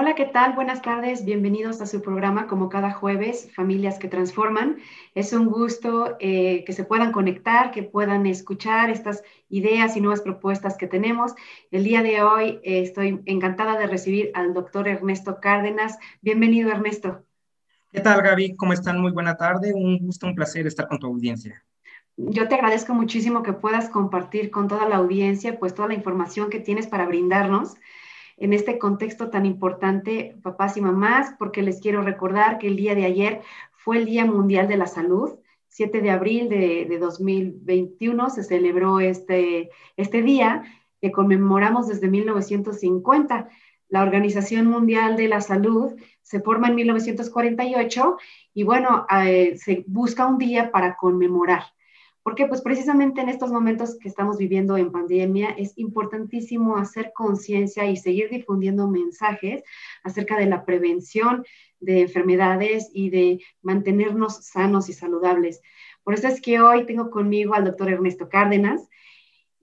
Hola, ¿qué tal? Buenas tardes, bienvenidos a su programa como cada jueves, Familias que Transforman. Es un gusto eh, que se puedan conectar, que puedan escuchar estas ideas y nuevas propuestas que tenemos. El día de hoy eh, estoy encantada de recibir al doctor Ernesto Cárdenas. Bienvenido, Ernesto. ¿Qué tal, Gaby? ¿Cómo están? Muy buena tarde. Un gusto, un placer estar con tu audiencia. Yo te agradezco muchísimo que puedas compartir con toda la audiencia, pues toda la información que tienes para brindarnos en este contexto tan importante, papás y mamás, porque les quiero recordar que el día de ayer fue el Día Mundial de la Salud. 7 de abril de, 2021 se celebró este, este día que conmemoramos desde 1950. La Organización Mundial de la Salud se forma en 1948 y bueno, eh, se busca un día para conmemorar. Porque pues precisamente en estos momentos que estamos viviendo en pandemia es importantísimo hacer conciencia y seguir difundiendo mensajes acerca de la prevención de enfermedades y de mantenernos sanos y saludables. Por eso es que hoy tengo conmigo al doctor Ernesto Cárdenas.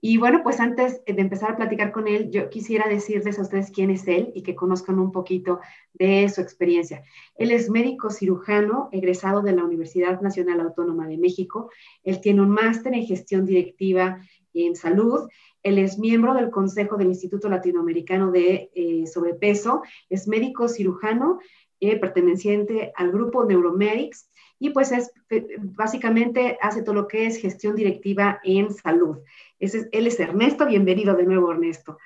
Y bueno, pues antes de empezar a platicar con él, yo quisiera decirles a ustedes quién es él y que conozcan un poquito de su experiencia. Él es médico cirujano egresado de la Universidad Nacional Autónoma de México. Él tiene un máster en gestión directiva en salud. Él es miembro del Consejo del Instituto Latinoamericano de eh, Sobrepeso. Es médico cirujano eh, perteneciente al grupo Neuromedics y pues es básicamente hace todo lo que es gestión directiva en salud. Ese él es Ernesto, bienvenido de nuevo Ernesto.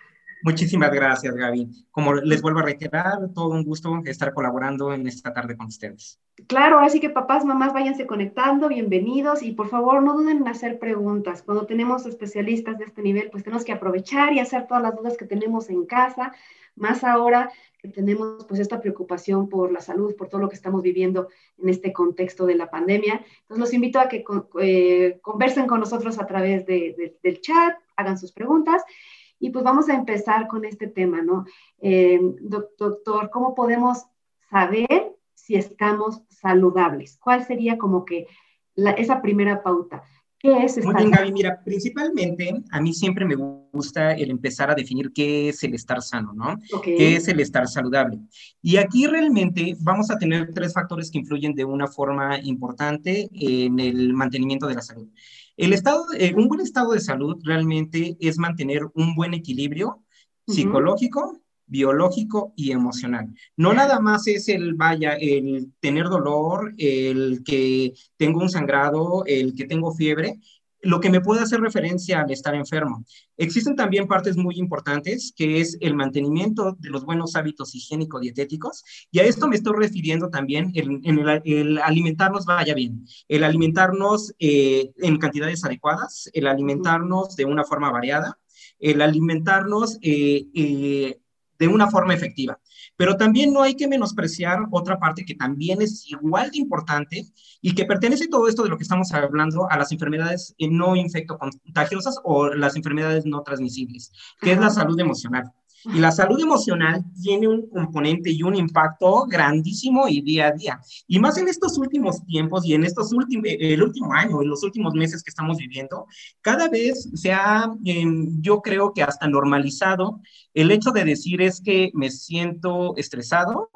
Muchísimas gracias, Gaby. Como les vuelvo a reiterar, todo un gusto estar colaborando en esta tarde con ustedes. Claro, así que papás, mamás, váyanse conectando, bienvenidos y por favor no duden en hacer preguntas. Cuando tenemos especialistas de este nivel, pues tenemos que aprovechar y hacer todas las dudas que tenemos en casa, más ahora que tenemos pues esta preocupación por la salud, por todo lo que estamos viviendo en este contexto de la pandemia. Entonces los invito a que eh, conversen con nosotros a través del chat, hagan sus preguntas y pues vamos a empezar con este tema, ¿no? Eh, doctor, ¿cómo podemos saber si estamos saludables? ¿Cuál sería como que esa primera pauta? ¿Qué es estar Muy bien, Gaby, mira, principalmente a mí siempre me gusta el empezar a definir qué es el estar sano, ¿no? ¿Qué es el estar saludable? Y aquí realmente vamos a tener tres factores que influyen de una forma importante en el mantenimiento de la salud. El estado, eh, un buen estado de salud realmente es mantener un buen equilibrio psicológico, biológico y emocional. No nada más es el, vaya, el tener dolor, el que tengo un sangrado, el que tengo fiebre, lo que me puede hacer referencia al estar enfermo. Existen también partes muy importantes, que es el mantenimiento de los buenos hábitos higiénico-dietéticos, y a esto me estoy refiriendo también en, el, alimentarnos vaya bien, el alimentarnos eh, en cantidades adecuadas, el alimentarnos de una forma variada, el alimentarnos eh, eh, de una forma efectiva. Pero también no hay que menospreciar otra parte que también es igual de importante y que pertenece todo esto de lo que estamos hablando a las enfermedades no infectocontagiosas o las enfermedades no transmisibles, que es la salud emocional. Y la salud emocional tiene un componente y un impacto grandísimo y día a día. Y más en estos últimos tiempos y en estos últimos, el último año, en los últimos meses que estamos viviendo, cada vez se ha, em, yo creo que hasta normalizado el hecho de decir es que me siento estresado,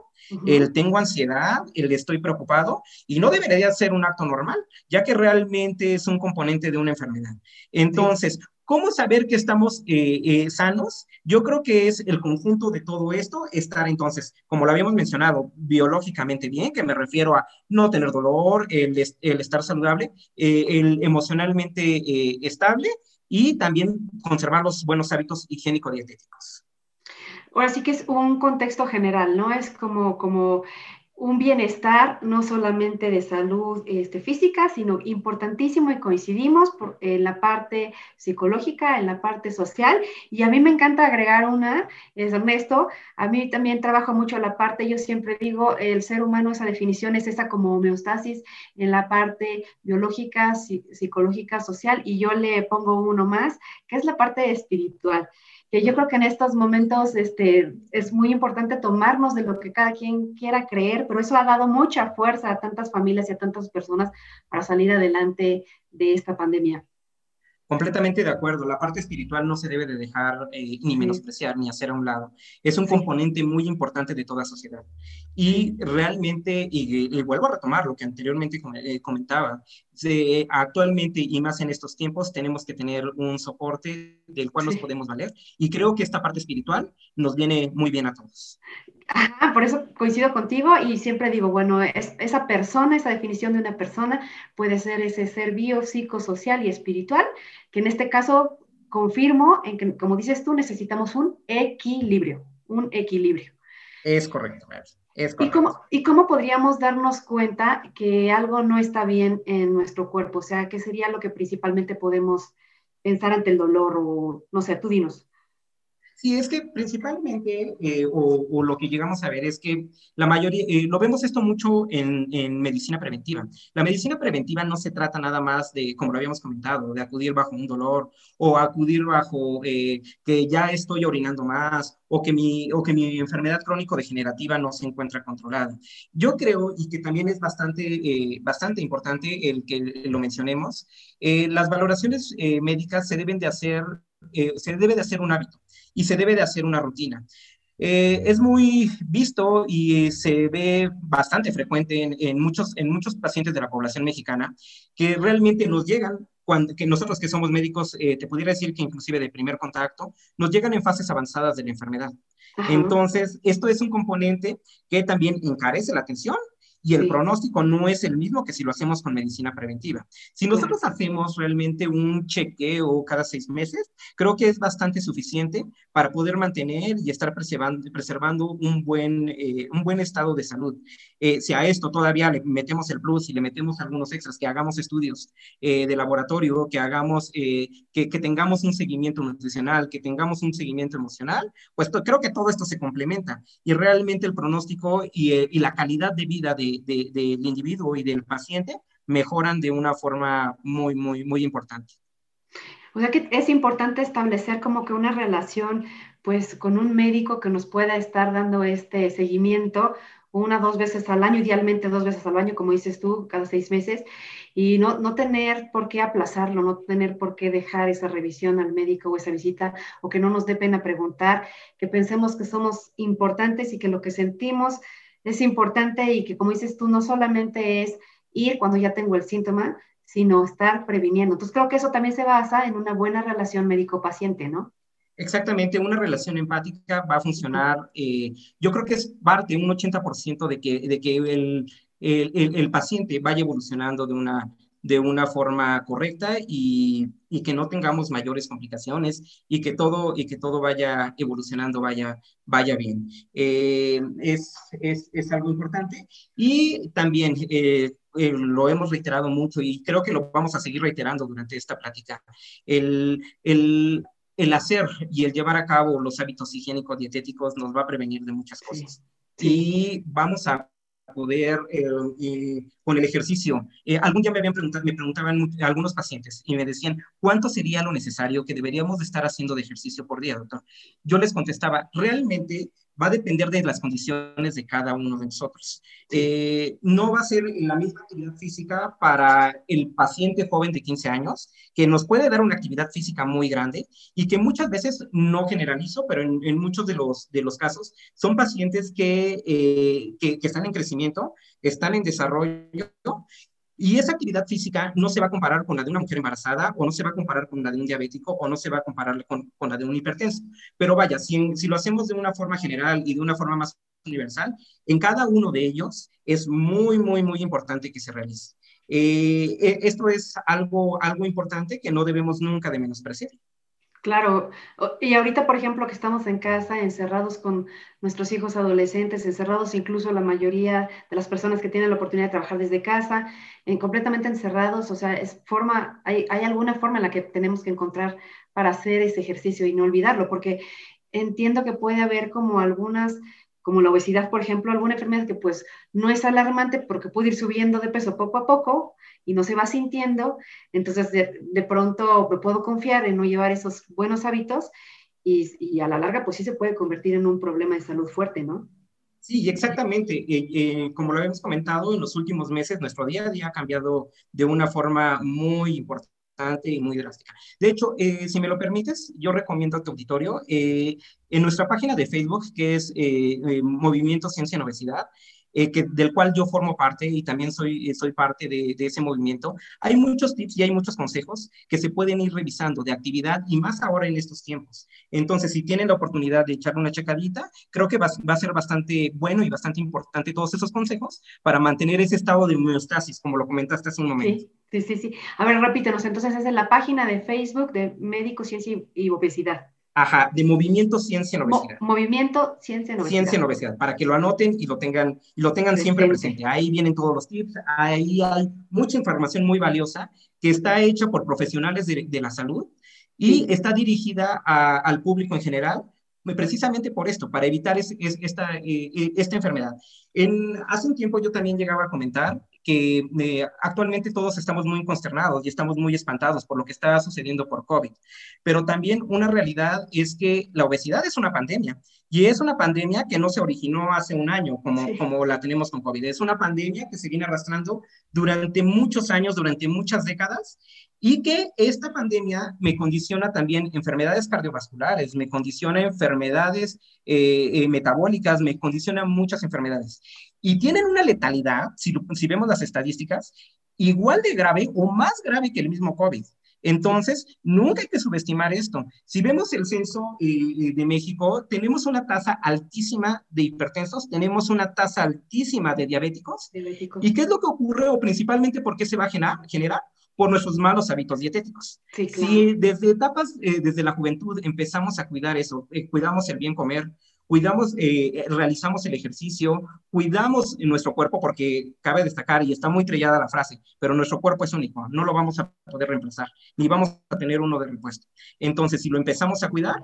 el tengo ansiedad, el estoy preocupado, y no debería ser un acto normal, ya que realmente es un componente de una enfermedad. Entonces, ¿Cómo saber que estamos eh, eh, sanos? Yo creo que es el conjunto de todo esto, estar entonces, como lo habíamos mencionado, biológicamente bien, que me refiero a no tener dolor, el, estar saludable, eh, el emocionalmente estable y también conservar los buenos hábitos higiénico-dietéticos. Ahora sí que es un contexto general, ¿no? Es como, como un bienestar no solamente de salud este, física, sino importantísimo y coincidimos en la parte psicológica, en la parte social. Y a mí me encanta agregar una, es Ernesto, a mí también trabajo mucho la parte, yo siempre digo, el ser humano, esa definición es esa como homeostasis en la parte biológica, psicológica, social, y yo le pongo uno más, que es la parte espiritual que yo creo que en estos momentos este, es muy importante tomarnos de lo que cada quien quiera creer, pero eso ha dado mucha fuerza a tantas familias y a tantas personas para salir adelante de esta pandemia. Completamente de acuerdo. La parte espiritual no se debe de dejar eh, ni menospreciar ni hacer a un lado. Es un componente muy importante de toda sociedad. Y realmente, y, vuelvo a retomar lo que anteriormente eh, comentaba, actualmente y más en estos tiempos tenemos que tener un soporte del cual nos podemos valer. Y creo que esta parte espiritual nos viene muy bien a todos. por eso coincido contigo y siempre digo, bueno, es, esa persona, esa definición de una persona puede ser ese ser bio, psicosocial y espiritual, que en este caso confirmo en que, como dices tú, necesitamos un equilibrio, un equilibrio. Es correcto, es. ¿Y cómo, ¿Y cómo podríamos darnos cuenta que algo no está bien en nuestro cuerpo? O sea, ¿qué sería lo que principalmente podemos pensar ante el dolor o, no sé, tú dinos? Sí, es que principalmente, eh, o, lo que llegamos a ver es que la mayoría, eh, lo vemos esto mucho en, en, medicina preventiva. La medicina preventiva no se trata nada más de, como lo habíamos comentado, de acudir bajo un dolor o acudir bajo eh, que ya estoy orinando más o que, mi, o que mi enfermedad crónico-degenerativa no se encuentra controlada. Yo creo, y que también es bastante, bastante importante el que lo mencionemos, las valoraciones médicas se deben de hacer, se debe de hacer un hábito y se debe de hacer una rutina. Eh, es muy visto y se ve bastante frecuente en, muchos, en muchos pacientes de la población mexicana que realmente nos llegan, cuando, que nosotros que somos médicos, eh, te pudiera decir que inclusive de primer contacto, nos llegan en fases avanzadas de la enfermedad. Entonces, esto es un componente que también encarece la atención y el pronóstico no es el mismo que si lo hacemos con medicina preventiva. Si nosotros hacemos realmente un chequeo cada seis meses, creo que es bastante suficiente para poder mantener y estar preservando, preservando un, buen, eh, un buen estado de salud. Eh, si a esto todavía le metemos el plus y le metemos algunos extras, que hagamos estudios eh, de laboratorio, que hagamos, que, que, tengamos un seguimiento nutricional, que tengamos un seguimiento emocional, pues creo que todo esto se complementa y realmente el pronóstico y, y la calidad de vida de, del individuo y del paciente mejoran de una forma muy, muy, muy importante. O sea que es importante establecer como que una relación pues con un médico que nos pueda estar dando este seguimiento una, dos veces al año, idealmente dos veces al año, como dices tú, cada seis meses, y no, no tener por qué aplazarlo, no tener por qué dejar esa revisión al médico o esa visita, o que no nos dé pena preguntar, que pensemos que somos importantes y que lo que sentimos es importante y que, como dices tú, no solamente es ir cuando ya tengo el síntoma, sino estar previniendo. Entonces, creo que eso también se basa en una buena relación médico-paciente, ¿no? Exactamente, una relación empática va a funcionar, eh, yo creo que es parte, un 80% de que, de que el, el, el, paciente vaya evolucionando de una, de una forma correcta y, y, que no tengamos mayores complicaciones y que todo, y que todo vaya evolucionando, vaya, vaya bien. Eh, es, es, es, algo importante. Y también eh, eh, lo hemos reiterado mucho y creo que lo vamos a seguir reiterando durante esta plática. El, el, el hacer y el llevar a cabo los hábitos higiénicos dietéticos nos va a prevenir de muchas cosas. Y vamos a poder eh, con el ejercicio. Eh, algún día me habían preguntado, me preguntaban algunos pacientes y me decían, ¿cuánto sería lo necesario que deberíamos de estar haciendo de ejercicio por día, doctor? Yo les contestaba, realmente va a depender de las condiciones de cada uno de nosotros. Eh, no va a ser la misma actividad física para el paciente joven de 15 años, que nos puede dar una actividad física muy grande y que muchas veces no generalizo, pero en, muchos de los, de los casos son pacientes que, eh, que, que están en crecimiento, están en desarrollo y esa actividad física no se va a comparar con la de una mujer embarazada o no se va a comparar con la de un diabético o no se va a comparar con, la de un hipertenso. Pero vaya, si, lo hacemos de una forma general y de una forma más universal, en cada uno de ellos es muy, muy, muy importante que se realice. Eh, e, esto es algo, algo importante que no debemos nunca de menospreciar. Claro, y ahorita, por ejemplo, que estamos en casa, encerrados con nuestros hijos adolescentes, encerrados incluso la mayoría de las personas que tienen la oportunidad de trabajar desde casa, en, completamente encerrados, o sea, es forma, hay alguna forma en la que tenemos que encontrar para hacer ese ejercicio y no olvidarlo, porque entiendo que puede haber como algunas como la obesidad, por ejemplo, alguna enfermedad que pues no es alarmante porque puede ir subiendo de peso poco a poco y no se va sintiendo, entonces de, pronto me puedo confiar en no llevar esos buenos hábitos y, y, a la larga pues sí se puede convertir en un problema de salud fuerte, ¿no? Sí, exactamente. Eh, eh, como lo habíamos comentado, en los últimos meses nuestro día a día ha cambiado de una forma muy importante y muy drástica. De hecho, eh, si me lo permites, yo recomiendo a tu auditorio, eh, en nuestra página de Facebook, que es eh, Movimiento Ciencia y Obesidad, eh, que, del cual yo formo parte y también soy, eh, soy parte de, de, ese movimiento, hay muchos tips y hay muchos consejos que se pueden ir revisando de actividad y más ahora en estos tiempos. Entonces, si tienen la oportunidad de echarle una checadita, creo que va, va a ser bastante bueno y bastante importante todos esos consejos para mantener ese estado de homeostasis, como lo comentaste hace un momento. Sí, sí, sí. A ver, repítenos, entonces es en la página de Facebook de Médico, Ciencia y Obesidad. Ajá, de Movimiento Ciencia en Obesidad. movimiento Ciencia en Obesidad. Ciencia en Obesidad, para que lo anoten y lo tengan, y lo tengan siempre presente. Ahí vienen todos los tips, ahí hay mucha información muy valiosa que está hecha por profesionales de, de la salud y está dirigida a, al público en general, precisamente por esto, para evitar es, es, esta, eh, esta enfermedad. En, hace un tiempo yo también llegaba a comentar que eh, actualmente todos estamos muy consternados y estamos muy espantados por lo que está sucediendo por COVID. Pero también una realidad es que la obesidad es una pandemia y es una pandemia que no se originó hace un año como, sí. como la tenemos con COVID. Es una pandemia que se viene arrastrando durante muchos años, durante muchas décadas y que esta pandemia me condiciona también enfermedades cardiovasculares, me condiciona enfermedades eh, eh, metabólicas, me condiciona muchas enfermedades y tienen una letalidad, si, si vemos las estadísticas, igual de grave o más grave que el mismo COVID. Entonces, nunca hay que subestimar esto. Si vemos el censo eh, de México, tenemos una tasa altísima de hipertensos, tenemos una tasa altísima de diabéticos. diabéticos. ¿Y qué es lo que ocurre o principalmente por qué se va a generar? generar? Por nuestros malos hábitos dietéticos. Sí, claro. Si desde etapas, eh, desde la juventud, empezamos a cuidar eso, eh, cuidamos el bien comer, cuidamos, eh, realizamos el ejercicio, cuidamos nuestro cuerpo, porque cabe destacar, y está muy trillada la frase, pero nuestro cuerpo es único, no lo vamos a poder reemplazar, ni vamos a tener uno de repuesto. Entonces, si lo empezamos a cuidar,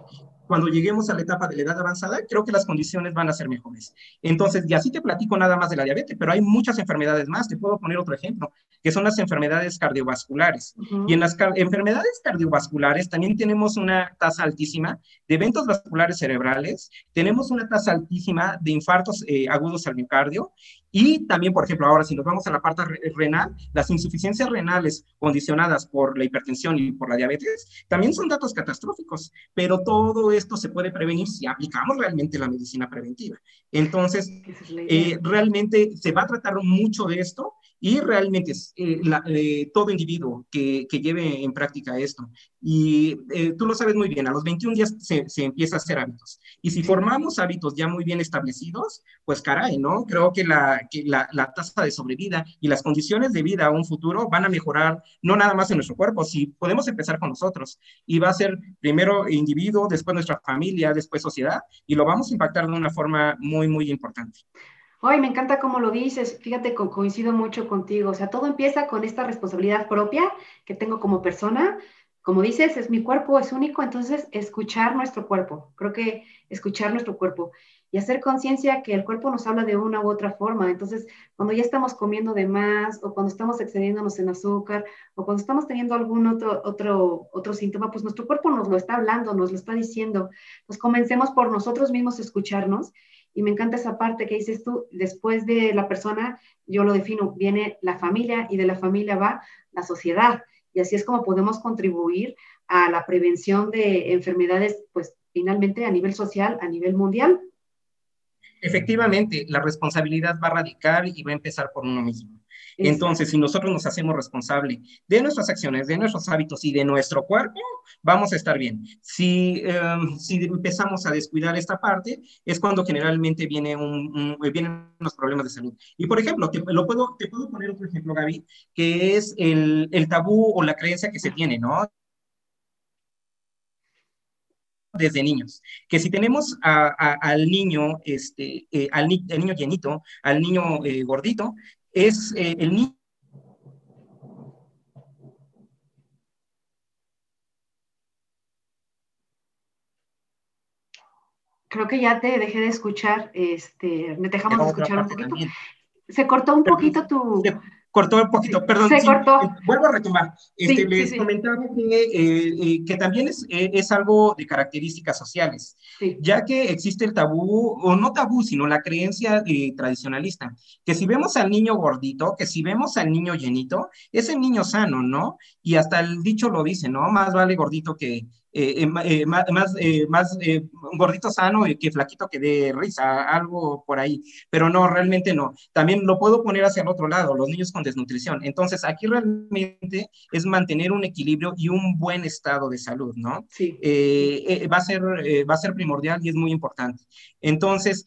cuando lleguemos a la etapa de la edad avanzada, creo que las condiciones van a ser mejores. Entonces, y así te platico nada más de la diabetes, pero hay muchas enfermedades más. Te puedo poner otro ejemplo, que son las enfermedades cardiovasculares. Uh -huh. Y en las car enfermedades cardiovasculares también tenemos una tasa altísima de eventos vasculares cerebrales, tenemos una tasa altísima de infartos eh, agudos al miocardio y también, por ejemplo, ahora si nos vamos a la parte renal, las insuficiencias renales condicionadas por la hipertensión y por la diabetes también son datos catastróficos, pero todo esto se puede prevenir si aplicamos realmente la medicina preventiva. Entonces, eh, realmente se va a tratar mucho de esto y realmente eh, la, eh, todo individuo que, que, lleve en práctica esto, y eh, tú lo sabes muy bien, a los 21 días se, se, empieza a hacer hábitos. Y si formamos hábitos ya muy bien establecidos, pues caray, ¿no? Creo que la, que la, la tasa de sobrevida y las condiciones de vida a un futuro van a mejorar, no nada más en nuestro cuerpo, si podemos empezar con nosotros. Y va a ser primero individuo, después nuestra familia, después sociedad, y lo vamos a impactar de una forma muy, muy importante. Hoy me encanta cómo lo dices, fíjate, co coincido mucho contigo, o sea, todo empieza con esta responsabilidad propia que tengo como persona, como dices, es mi cuerpo, es único, entonces escuchar nuestro cuerpo, creo que escuchar nuestro cuerpo y hacer conciencia que el cuerpo nos habla de una u otra forma, entonces cuando ya estamos comiendo de más o cuando estamos excediéndonos en azúcar o cuando estamos teniendo algún otro, otro, otro síntoma, pues nuestro cuerpo nos lo está hablando, nos lo está diciendo, pues comencemos por nosotros mismos a escucharnos y me encanta esa parte que dices tú, después de la persona, yo lo defino, viene la familia y de la familia va la sociedad. Y así es como podemos contribuir a la prevención de enfermedades, pues finalmente a nivel social, a nivel mundial. Efectivamente, la responsabilidad va a radicar y va a empezar por uno mismo. Entonces, si nosotros nos hacemos responsable de nuestras acciones, de nuestros hábitos y de nuestro cuerpo, vamos a estar bien. Si, um, si empezamos a descuidar esta parte, es cuando generalmente viene un, un, vienen los problemas de salud. Y, por ejemplo, te, lo puedo, te puedo poner otro ejemplo, Gaby, que es el, el tabú o la creencia que se tiene, ¿no? desde niños, que si tenemos a, a, al niño, este, eh, al, ni, niño llenito, al niño eh, gordito, es eh, el niño Creo que ya te dejé de escuchar, este, me dejamos de escuchar un poquito. También. Se cortó un poquito tu, cortó un poquito, perdón. Se cortó. Eh, vuelvo a retomar. Este, les comentaba que, eh, que, también es, es, algo de características sociales, ya que existe el tabú, o no tabú, sino la creencia tradicionalista, que si vemos al niño gordito, que si vemos al niño llenito, es el niño sano, ¿no? Y hasta el dicho lo dice, ¿no? Más vale gordito que, eh, eh, eh, más, más gordito sano que flaquito que de risa, algo por ahí, pero no, realmente no. También lo puedo poner hacia el otro lado, los niños con desnutrición. Entonces, aquí realmente es mantener un equilibrio y un buen estado de salud, ¿no? Sí. va, a ser, va a ser primordial y es muy importante. Entonces,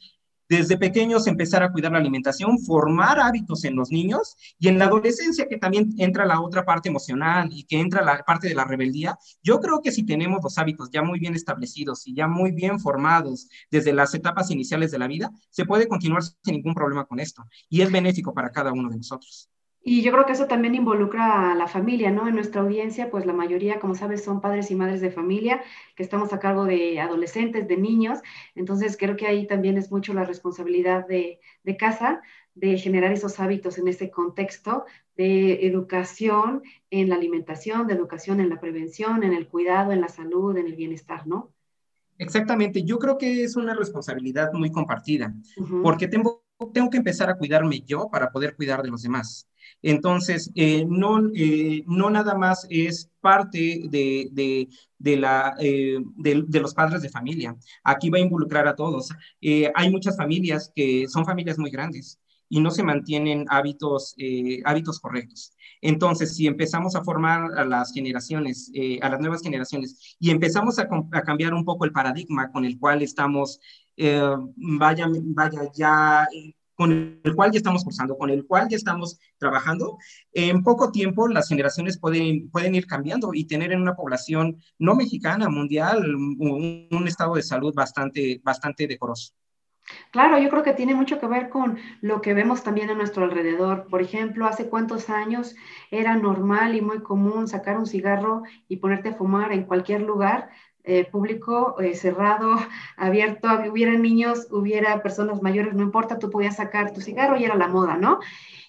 desde pequeños empezar a cuidar la alimentación, formar hábitos en los niños y en la adolescencia que también entra la otra parte emocional y que entra la parte de la rebeldía, yo creo que si tenemos los hábitos ya muy bien establecidos y ya muy bien formados desde las etapas iniciales de la vida, se puede continuar sin ningún problema con esto y es benéfico para cada uno de nosotros. Y yo creo que eso también involucra a la familia, ¿no? En nuestra audiencia, pues la mayoría, como sabes, son padres y madres de familia, que estamos a cargo de adolescentes, de niños. Entonces, creo que ahí también es mucho la responsabilidad de, de casa, de generar esos hábitos en ese contexto de educación en la alimentación, de educación en la prevención, en el cuidado, en la salud, en el bienestar, ¿no? Exactamente, yo creo que es una responsabilidad muy compartida, porque tengo, tengo que empezar a cuidarme yo para poder cuidar de los demás. Entonces, eh, no, eh, no nada más es parte de, de, de la, eh, de, los padres de familia. Aquí va a involucrar a todos. hay muchas familias que son familias muy grandes y no se mantienen hábitos, hábitos correctos. Entonces, si empezamos a formar a las generaciones, a las nuevas generaciones, y empezamos a, cambiar un poco el paradigma con el cual estamos, vaya, vaya ya con el cual ya estamos cursando, con el cual ya estamos trabajando, en poco tiempo las generaciones pueden, pueden ir cambiando y tener en una población no mexicana, mundial, un, estado de salud bastante, bastante decoroso. Claro, yo creo que tiene mucho que ver con lo que vemos también a nuestro alrededor. Por ejemplo, hace cuántos años era normal y muy común sacar un cigarro y ponerte a fumar en cualquier lugar eh, público eh, cerrado, abierto, hubiera niños, hubiera personas mayores, no importa, tú podías sacar tu cigarro y era la moda, ¿no?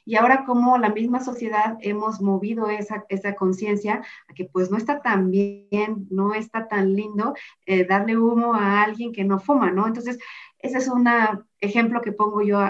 Y ahora como la misma sociedad hemos movido esa, esa conciencia a que pues no está tan bien, no está tan lindo eh, darle humo a alguien que no fuma, ¿no? Entonces, ese es un ejemplo que pongo yo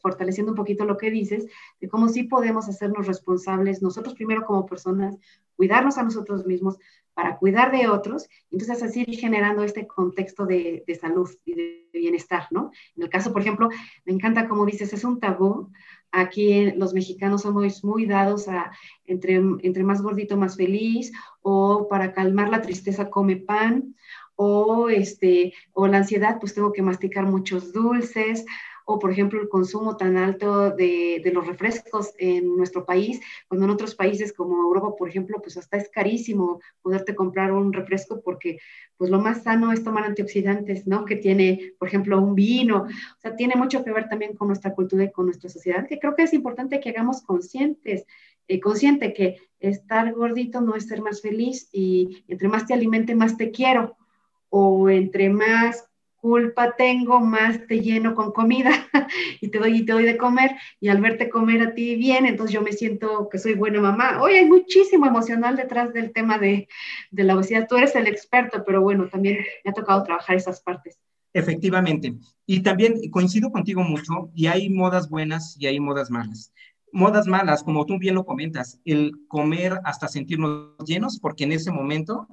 fortaleciendo un poquito lo que dices, de cómo sí podemos hacernos responsables nosotros primero como personas, cuidarnos a nosotros mismos, para cuidar de otros, entonces así generando este contexto de, salud y de bienestar, ¿no? En el caso, por ejemplo, me encanta como dices, es un tabú. Aquí los mexicanos somos muy dados a entre, entre más gordito, más feliz, o para calmar la tristeza come pan, o, este, o la ansiedad, pues tengo que masticar muchos dulces, o por ejemplo el consumo tan alto de, de, los refrescos en nuestro país, cuando en otros países como Europa, por ejemplo, pues hasta es carísimo poderte comprar un refresco porque pues lo más sano es tomar antioxidantes, ¿no? Que tiene, por ejemplo, un vino, o sea, tiene mucho que ver también con nuestra cultura y con nuestra sociedad, que creo que es importante que hagamos conscientes, eh, consciente que estar gordito no es ser más feliz y entre más te alimente, más te quiero, o entre más culpa tengo, más te lleno con comida y te doy y te doy de comer y al verte comer a ti bien, entonces yo me siento que soy buena mamá. Hoy hay muchísimo emocional detrás del tema de, de la obesidad. Tú eres el experto, pero bueno, también me ha tocado trabajar esas partes. Efectivamente. Y también coincido contigo mucho y hay modas buenas y hay modas malas. Modas malas, como tú bien lo comentas, el comer hasta sentirnos llenos, porque en ese momento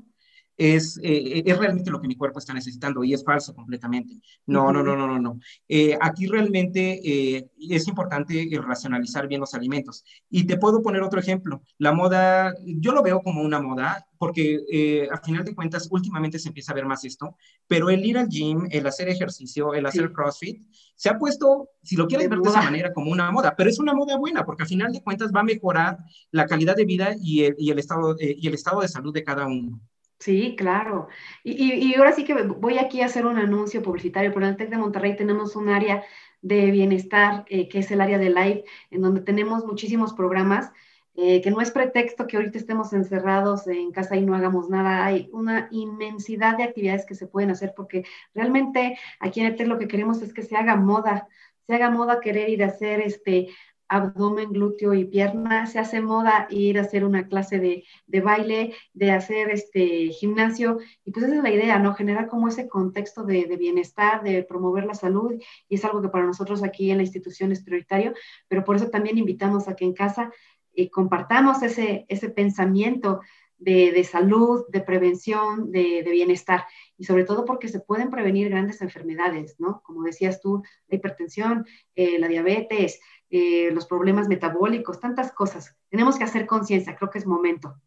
es, eh, es realmente lo que mi cuerpo está necesitando y es falso completamente. No, no, no, no, no, no. Eh, aquí realmente eh, es importante racionalizar bien los alimentos. Y te puedo poner otro ejemplo. La moda, yo lo veo como una moda porque a final de cuentas últimamente se empieza a ver más esto, pero el ir al gym, el hacer ejercicio, el hacer CrossFit, se ha puesto, si lo quieres ver de esa manera, como una moda, pero es una moda buena porque a final de cuentas va a mejorar la calidad de vida y el, y el estado, y el estado de salud de cada uno. Sí, claro. Y, y, ahora sí que voy aquí a hacer un anuncio publicitario, pero en el TEC de Monterrey tenemos un área de bienestar, eh, que es el área de Live, en donde tenemos muchísimos programas, eh, que no es pretexto que ahorita estemos encerrados en casa y no hagamos nada. Hay una inmensidad de actividades que se pueden hacer, porque realmente aquí en el TEC lo que queremos es que se haga moda, se haga moda querer ir a hacer este, abdomen, glúteo y pierna. Se hace moda ir a hacer una clase de, de, baile, de hacer este gimnasio. Y pues esa es la idea, ¿no? Generar como ese contexto de, de, bienestar, de promover la salud. Y es algo que para nosotros aquí en la institución es prioritario, pero por eso también invitamos a que en casa eh, compartamos ese, ese pensamiento de, de, salud, de prevención, de, de, bienestar, y sobre todo porque se pueden prevenir grandes enfermedades, ¿no? Como decías tú, la hipertensión, eh, la diabetes, eh, los problemas metabólicos, tantas cosas. Tenemos que hacer conciencia, creo que es momento.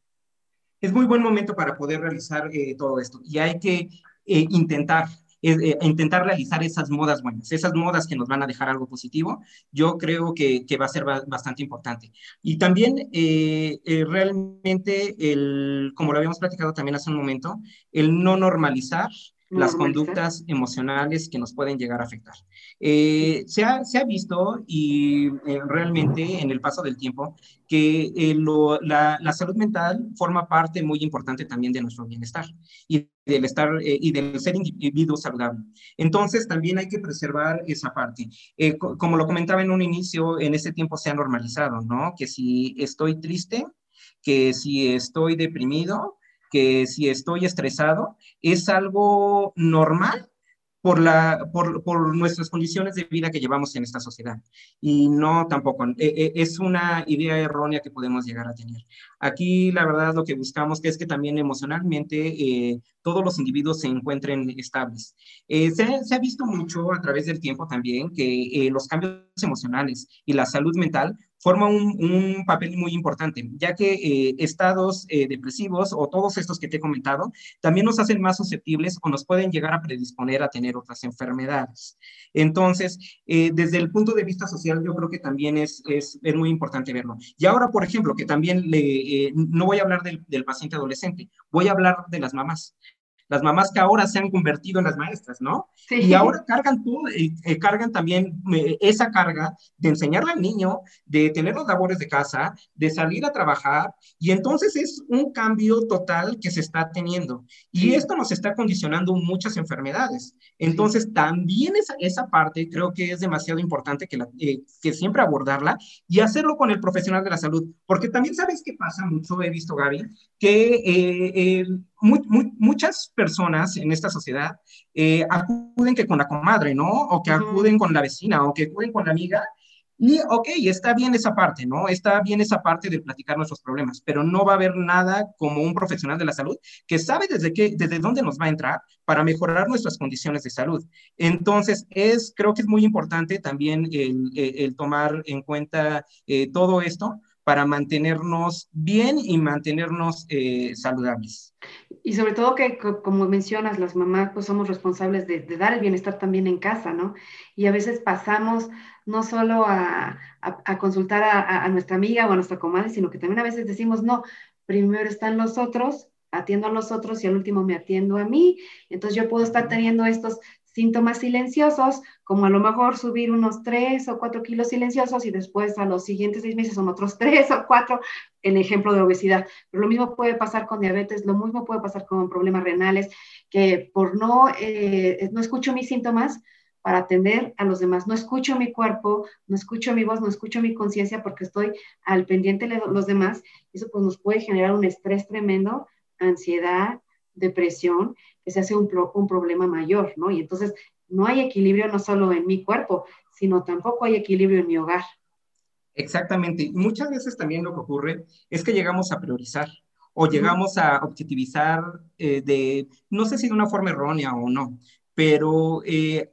Es muy buen momento para poder realizar eh, todo esto y hay que eh, intentar eh, intentar realizar esas modas buenas, esas modas que nos van a dejar algo positivo, yo creo que, que va a ser bastante importante. Y también realmente, el, como lo habíamos platicado también hace un momento, el no normalizar las conductas emocionales que nos pueden llegar a afectar. Eh, se, ha, se, ha, visto y eh, realmente en el paso del tiempo que eh, lo, la, la, salud mental forma parte muy importante también de nuestro bienestar y del estar y del ser individuo saludable. Entonces también hay que preservar esa parte. Co como lo comentaba en un inicio, en ese tiempo se ha normalizado, ¿no? Que si estoy triste, que si estoy deprimido, que si estoy estresado es algo normal por, la, por, por, nuestras condiciones de vida que llevamos en esta sociedad. Y no tampoco, e, e, es una idea errónea que podemos llegar a tener. Aquí la verdad lo que buscamos que es que también emocionalmente eh, todos los individuos se encuentren estables. Eh, se, se, ha visto mucho a través del tiempo también que eh, los cambios emocionales y la salud mental forma un, papel muy importante, ya que eh, estados eh, depresivos o todos estos que te he comentado también nos hacen más susceptibles o nos pueden llegar a predisponer a tener otras enfermedades. Entonces, eh, desde el punto de vista social, yo creo que también es, es, es muy importante verlo. Y ahora, por ejemplo, que también le, no voy a hablar del paciente adolescente, voy a hablar de las mamás las mamás que ahora se han convertido en las maestras, ¿no? Sí. Y ahora cargan todo, eh, eh, cargan también eh, esa carga de enseñarle al niño, de tener los labores de casa, de salir a trabajar, y entonces es un cambio total que se está teniendo. Y sí. esto nos está condicionando muchas enfermedades. Entonces, sí. también esa, esa parte creo que es demasiado importante que, la, eh, que siempre abordarla y hacerlo con el profesional de la salud, porque también sabes qué pasa mucho, he visto, Gaby, que eh, muy, muy, muchas personas en esta sociedad eh, acuden que con la comadre, ¿no? O que acuden con la vecina, o que acuden con la amiga, y, ok, está bien esa parte, ¿no? Está bien esa parte de platicar nuestros problemas, pero no va a haber nada como un profesional de la salud que sabe desde, qué, desde dónde nos va a entrar para mejorar nuestras condiciones de salud. Entonces, es, creo que es muy importante también el, el, el tomar en cuenta eh, todo esto para mantenernos bien y mantenernos eh, saludables. Y sobre todo que, como mencionas, las mamás pues somos responsables de, de, dar el bienestar también en casa, ¿no? Y a veces pasamos no solo a, a, a consultar a, a, nuestra amiga o a nuestra comadre, sino que también a veces decimos, no, primero están los otros, atiendo a los otros y al último me atiendo a mí. Entonces yo puedo estar teniendo estos síntomas silenciosos, como a lo mejor subir unos 3 o 4 kilos silenciosos y después a los siguientes seis meses son otros 3 o 4, el ejemplo de obesidad. Pero lo mismo puede pasar con diabetes, lo mismo puede pasar con problemas renales, que por no, eh, no escucho mis síntomas para atender a los demás, no escucho mi cuerpo, no escucho mi voz, no escucho mi conciencia porque estoy al pendiente de los demás, eso pues nos puede generar un estrés tremendo, ansiedad, depresión, que se hace un, pro, un, problema mayor, ¿no? Y entonces no hay equilibrio no solo en mi cuerpo, sino tampoco hay equilibrio en mi hogar. Exactamente. Muchas veces también lo que ocurre es que llegamos a priorizar o llegamos a objetivizar eh, de, no sé si de una forma errónea o no, pero eh,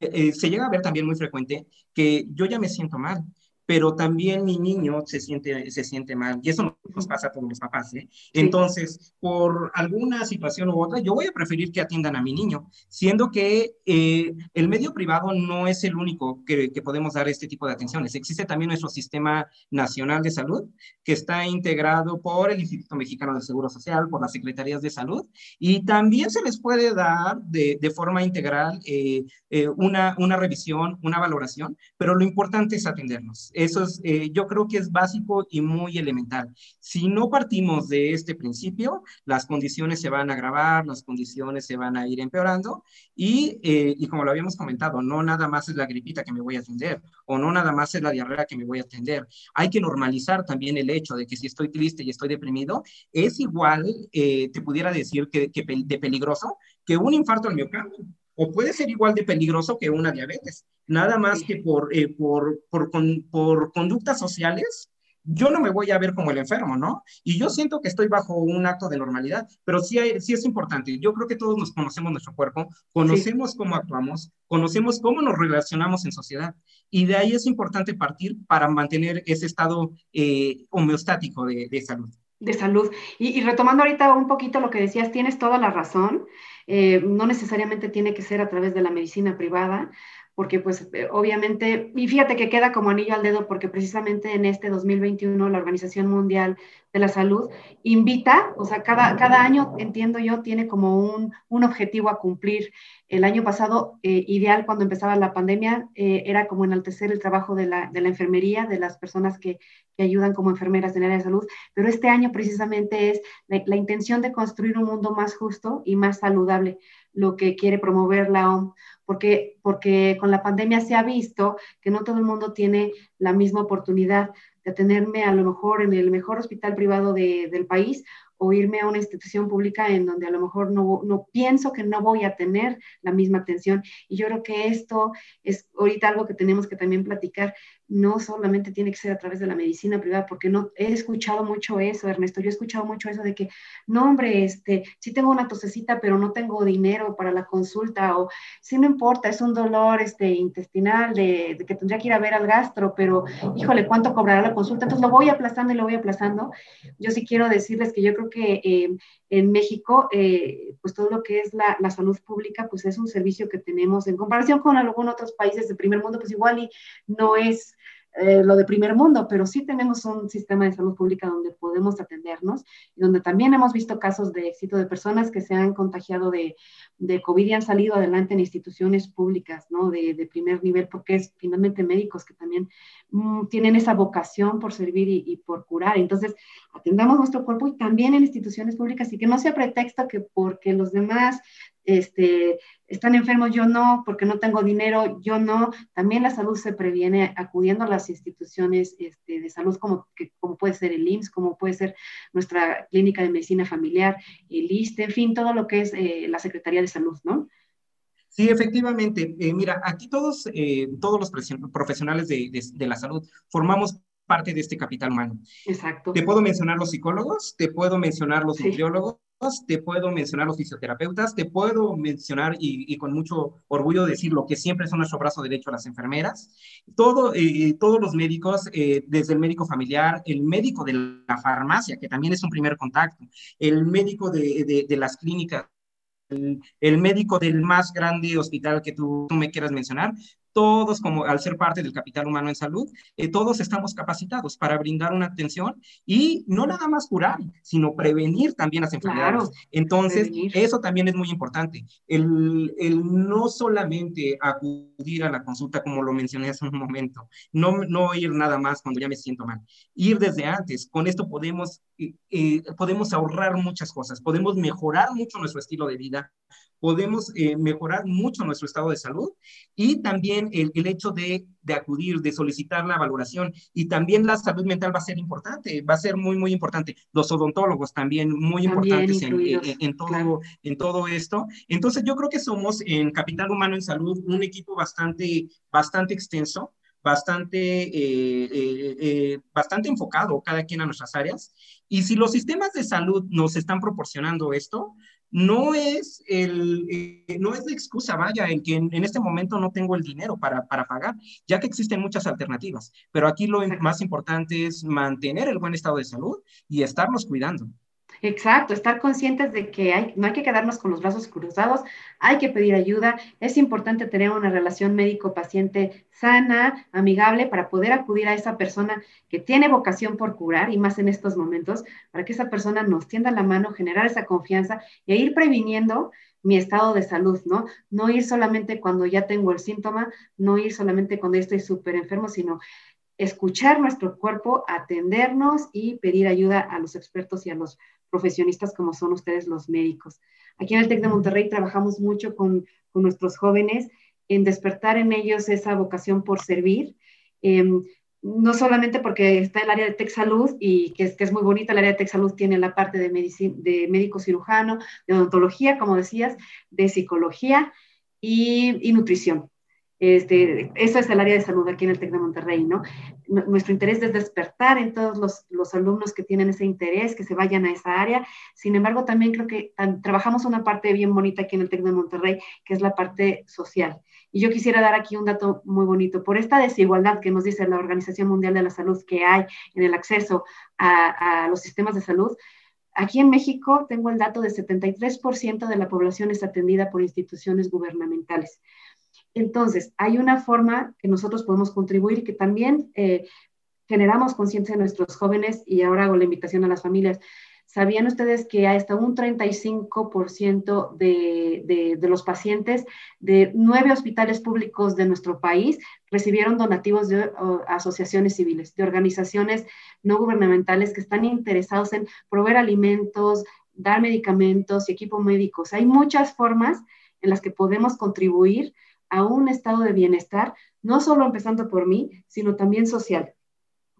eh, se llega a ver también muy frecuente que yo ya me siento mal, pero también mi niño se siente, se siente mal. Y eso nos pasa a todos los papás. ¿eh? Sí. Entonces, por alguna situación u otra, yo voy a preferir que atiendan a mi niño, siendo que eh, el medio privado no es el único que, que, podemos dar este tipo de atenciones. Existe también nuestro Sistema Nacional de Salud, que está integrado por el Instituto Mexicano de Seguro Social, por las Secretarías de Salud, y también se les puede dar de, de forma integral eh, eh una, una revisión, una valoración, pero lo importante es atendernos Eso es, eh, yo creo que es básico y muy elemental. Si no partimos de este principio, las condiciones se van a agravar, las condiciones se van a ir empeorando y, eh, y como lo habíamos comentado, no nada más es la gripita que me voy a atender o no nada más es la diarrea que me voy a atender. Hay que normalizar también el hecho de que si estoy triste y estoy deprimido, es igual, eh, te pudiera decir que, que de peligroso que un infarto al miocardio o puede ser igual de peligroso que una diabetes. Nada más que por, eh, por, por, por, conductas sociales, yo no me voy a ver como el enfermo, ¿no? Y yo siento que estoy bajo un acto de normalidad, pero sí, sí es importante. Yo creo que todos nos conocemos nuestro cuerpo, conocemos cómo actuamos, conocemos cómo nos relacionamos en sociedad. Y de ahí es importante partir para mantener ese estado eh, homeostático de, de salud de salud. Y, retomando ahorita un poquito lo que decías, tienes toda la razón. Eh, no necesariamente tiene que ser a través de la medicina privada porque pues eh, obviamente, y fíjate que queda como anillo al dedo porque precisamente en este 2021 la Organización Mundial de la Salud invita, o sea, cada, cada año, entiendo yo, tiene como un, un objetivo a cumplir. El año pasado, eh, ideal cuando empezaba la pandemia, eh, era como enaltecer el trabajo de la, de la enfermería, de las personas que, que, ayudan como enfermeras en el área de salud, pero este año precisamente es la, la intención de construir un mundo más justo y más saludable, lo que quiere promover la OMS porque, porque con la pandemia se ha visto que no todo el mundo tiene la misma oportunidad de tenerme a lo mejor en el mejor hospital privado del país o irme a una institución pública en donde a lo mejor no, no pienso que no voy a tener la misma atención. Y yo creo que esto es ahorita algo que tenemos que también platicar. No solamente tiene que ser a través de la medicina privada, porque no he escuchado mucho eso, Ernesto. Yo he escuchado mucho eso de que, no, hombre, este, sí tengo una tosecita, pero no tengo dinero para la consulta, o sí no importa, es un dolor este, intestinal de, que tendría que ir a ver al gastro, pero híjole, ¿cuánto cobrará la consulta? Entonces lo voy aplazando y lo voy aplazando. Yo sí quiero decirles que yo creo que eh, en México, eh, pues todo lo que es la, la, salud pública, pues es un servicio que tenemos en comparación con algunos otros países de primer mundo, pues igual y no es eh, lo de primer mundo, pero sí tenemos un sistema de salud pública donde podemos atendernos y donde también hemos visto casos de éxito de personas que se han contagiado de, de COVID y han salido adelante en instituciones públicas, ¿no? De, de primer nivel, porque es finalmente médicos que también mm, tienen esa vocación por servir y, y, por curar. Entonces, atendamos nuestro cuerpo y también en instituciones públicas y que no sea pretexto que porque los demás este, están enfermos, yo no, porque no tengo dinero, yo no. También la salud se previene acudiendo a las instituciones este, de salud como, que, como puede ser el IMSS, como puede ser nuestra clínica de medicina familiar, el ISTE, en fin, todo lo que es eh, la Secretaría de Salud, ¿no? Sí, efectivamente. Eh, mira, aquí todos, eh, todos los profesionales de, de, de, la salud formamos parte de este capital humano. Exacto. Te puedo mencionar los psicólogos, te puedo mencionar los sí. nutriólogos, te puedo mencionar los fisioterapeutas, te puedo mencionar y, y, con mucho orgullo decir lo que siempre son nuestro brazo derecho las enfermeras, todo, eh, todos los médicos, eh, desde el médico familiar, el médico de la farmacia, que también es un primer contacto, el médico de, de, de las clínicas el, el, médico del más grande hospital que tú, tú, me quieras mencionar, todos, como al ser parte del capital humano en salud, eh, todos estamos capacitados para brindar una atención y no nada más curar, sino prevenir también las enfermedades. Claro, Entonces, prevenir. eso también es muy importante. El, el, no solamente acudir a la consulta, como lo mencioné hace un momento, no, no ir nada más cuando ya me siento mal, ir desde antes. Con esto podemos, eh, eh, podemos ahorrar muchas cosas, podemos mejorar mucho nuestro estilo de vida, podemos eh, mejorar mucho nuestro estado de salud y también el, el hecho de, de, acudir, de solicitar la valoración y también la salud mental va a ser importante, va a ser muy, muy importante. Los odontólogos también muy también importantes en, en, en, todo, claro. en todo esto. Entonces yo creo que somos en Capital Humano en Salud un equipo bastante, bastante extenso bastante, eh, eh, eh, bastante enfocado cada quien a nuestras áreas. Y si los sistemas de salud nos están proporcionando esto, no es, el, eh, no es la excusa, vaya, en que en, en, este momento no tengo el dinero para, para pagar, ya que existen muchas alternativas. Pero aquí lo más importante es mantener el buen estado de salud y estarnos cuidando. Exacto, estar conscientes de que hay, no hay que quedarnos con los brazos cruzados, hay que pedir ayuda. Es importante tener una relación médico-paciente sana, amigable, para poder acudir a esa persona que tiene vocación por curar y más en estos momentos, para que esa persona nos tienda la mano, generar esa confianza y ir previniendo mi estado de salud, ¿no? No ir solamente cuando ya tengo el síntoma, no ir solamente cuando estoy súper enfermo, sino escuchar nuestro cuerpo, atendernos y pedir ayuda a los expertos y a los profesionistas como son ustedes los médicos. Aquí en el TEC de Monterrey trabajamos mucho con, nuestros jóvenes en despertar en ellos esa vocación por servir. Em, no solamente porque está el área de Tech Salud y que es, que es muy bonita, el área de Tech Salud tiene la parte de, de médico cirujano, de odontología, como decías, de psicología y nutrición. Este, eso es el área de salud aquí en el TEC de Monterrey, ¿no? Nuestro interés es despertar en todos los, los, alumnos que tienen ese interés, que se vayan a esa área. Sin embargo, también creo que trabajamos una parte bien bonita aquí en el TEC de Monterrey, que es la parte social. Y yo quisiera dar aquí un dato muy bonito. Por esta desigualdad que nos dice la Organización Mundial de la Salud que hay en el acceso a, a los sistemas de salud, Aquí en México tengo el dato de 73% de la población es atendida por instituciones gubernamentales. Entonces, hay una forma que nosotros podemos contribuir y que también eh, generamos conciencia en nuestros jóvenes y ahora hago la invitación a las familias. ¿Sabían ustedes que hasta un 35% de, de, los pacientes de nueve hospitales públicos de nuestro país recibieron donativos de asociaciones civiles, de organizaciones no gubernamentales que están interesados en proveer alimentos, dar medicamentos y equipo médicos? Hay muchas formas en las que podemos contribuir a un estado de bienestar, no solo empezando por mí, sino también social.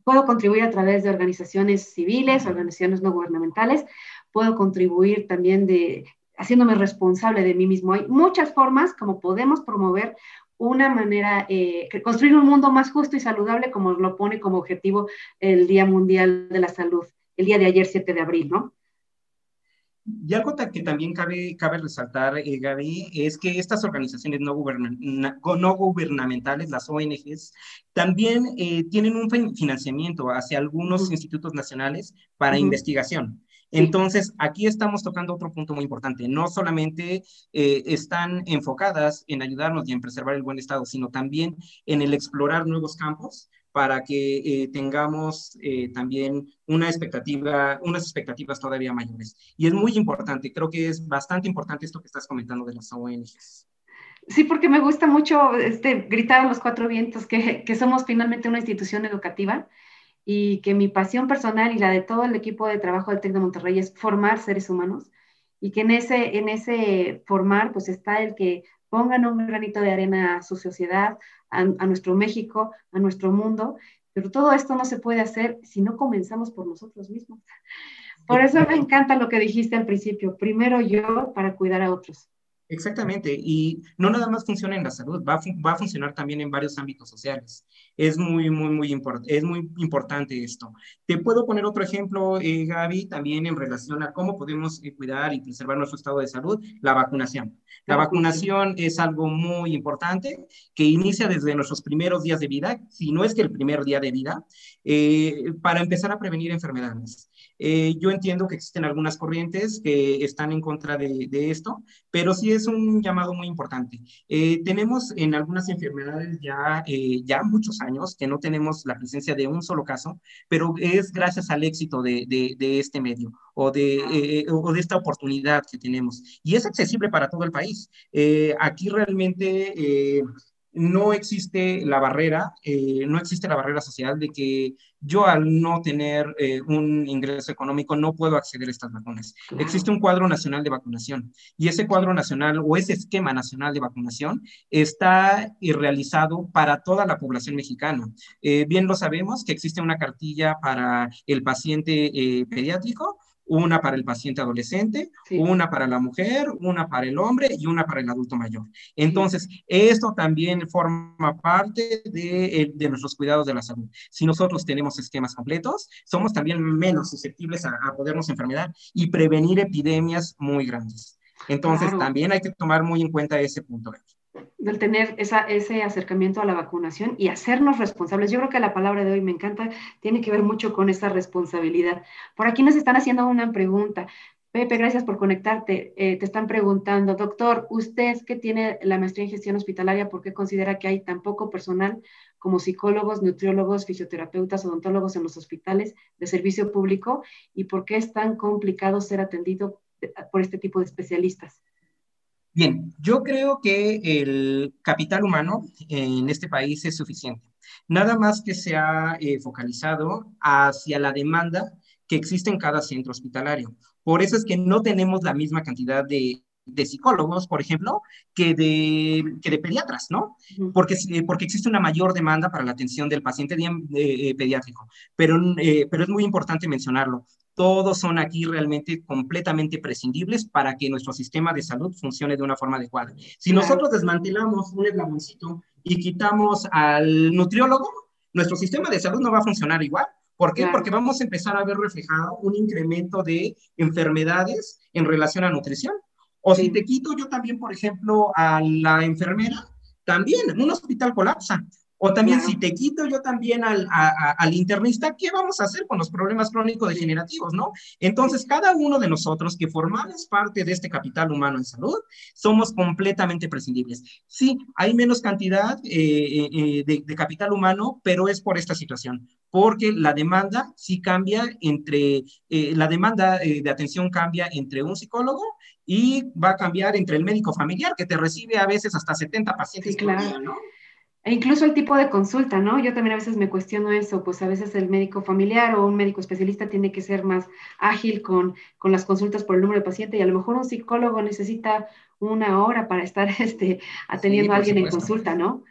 Puedo contribuir a través de organizaciones civiles, organizaciones no gubernamentales, puedo contribuir también de haciéndome responsable de mí mismo. Hay muchas formas como podemos promover una manera, eh, construir un mundo más justo y saludable, como lo pone como objetivo el Día Mundial de la Salud, el día de ayer, 7 de abril, ¿no? Y algo que también cabe, cabe resaltar, eh, Gaby, es que estas organizaciones no, no gubernamentales, las ONGs, también eh, tienen un financiamiento hacia algunos institutos nacionales para investigación. Entonces, aquí estamos tocando otro punto muy importante. No solamente eh, están enfocadas en ayudarnos y en preservar el buen estado, sino también en el explorar nuevos campos para que eh, tengamos eh, también una expectativa, unas expectativas todavía mayores. Y es muy importante, creo que es bastante importante esto que estás comentando de las ONGs. Sí, porque me gusta mucho este, gritar a los cuatro vientos que, que somos finalmente una institución educativa y que mi pasión personal y la de todo el equipo de trabajo del TEC de Monterrey es formar seres humanos y que en ese, en ese formar pues está el que pongan un granito de arena a su sociedad, a, nuestro México, a nuestro mundo, pero todo esto no se puede hacer si no comenzamos por nosotros mismos. Por eso me encanta lo que dijiste al principio, primero yo para cuidar a otros. Exactamente, y no nada más funciona en la salud, va a, va a funcionar también en varios ámbitos sociales. Es muy, muy, muy, es muy importante esto. Te puedo poner otro ejemplo, eh, Gaby, también en relación a cómo podemos eh, cuidar y preservar nuestro estado de salud, la vacunación. La vacunación es algo muy importante que inicia desde nuestros primeros días de vida, si no es que el primer día de vida, eh, para empezar a prevenir enfermedades. Eh, yo entiendo que existen algunas corrientes que están en contra de, esto, pero sí es un llamado muy importante. Eh, tenemos en algunas enfermedades ya, eh, ya muchos años que no tenemos la presencia de un solo caso, pero es gracias al éxito de, de, este medio o de, o de esta oportunidad que tenemos. Y es accesible para todo el país. aquí realmente no existe la barrera, eh, no existe la barrera social de que yo al no tener eh, un ingreso económico no puedo acceder a estas vacunas. Existe un cuadro nacional de vacunación y ese cuadro nacional o ese esquema nacional de vacunación está eh, realizado para toda la población mexicana. bien lo sabemos que existe una cartilla para el paciente pediátrico, una para el paciente adolescente, una para la mujer, una para el hombre y una para el adulto mayor. Entonces, esto también forma parte de, nuestros cuidados de la salud. Si nosotros tenemos esquemas completos, somos también menos susceptibles a, podernos enfermedad y prevenir epidemias muy grandes. Entonces, también hay que tomar muy en cuenta ese punto del tener ese acercamiento a la vacunación y hacernos responsables. Yo creo que la palabra de hoy me encanta, tiene que ver mucho con esa responsabilidad. Por aquí nos están haciendo una pregunta. Pepe, gracias por conectarte. Eh, te están preguntando, doctor, usted que tiene la maestría en gestión hospitalaria, ¿por qué considera que hay tan poco personal como psicólogos, nutriólogos, fisioterapeutas, odontólogos en los hospitales de servicio público? ¿Y por qué es tan complicado ser atendido por este tipo de especialistas? Bien, yo creo que el capital humano en este país es suficiente. Nada más que se ha eh, focalizado hacia la demanda que existe en cada centro hospitalario. Por eso es que no tenemos la misma cantidad de, psicólogos, por ejemplo, que de, que de pediatras, ¿no? Porque, porque existe una mayor demanda para la atención del paciente eh, pediátrico. Pero, eh, pero es muy importante mencionarlo. Todos son aquí realmente completamente prescindibles para que nuestro sistema de salud funcione de una forma adecuada. Si nosotros desmantelamos un eslaboncito y quitamos al nutriólogo, nuestro sistema de salud no va a funcionar igual. ¿Por qué? Porque vamos a empezar a ver reflejado un incremento de enfermedades en relación a nutrición. O si te quito yo también, por ejemplo, a la enfermera, también un hospital colapsa. O también si te quito yo también al, al, internista, ¿qué vamos a hacer con los problemas crónico-degenerativos, no? Entonces, cada uno de nosotros que formamos parte de este capital humano en salud, somos completamente prescindibles. Sí, hay menos cantidad eh, eh, eh, de, de, capital humano, pero es por esta situación, porque la demanda sí cambia entre, la demanda de atención cambia entre un psicólogo y va a cambiar entre el médico familiar, que te recibe a veces hasta 70 pacientes sí, claro. ¿no? E incluso el tipo de consulta, ¿no? Yo también a veces me cuestiono eso, pues a veces el médico familiar o un médico especialista tiene que ser más ágil con, con las consultas por el número de paciente y a lo mejor un psicólogo necesita una hora para estar este, atendiendo a alguien en consulta, ¿no?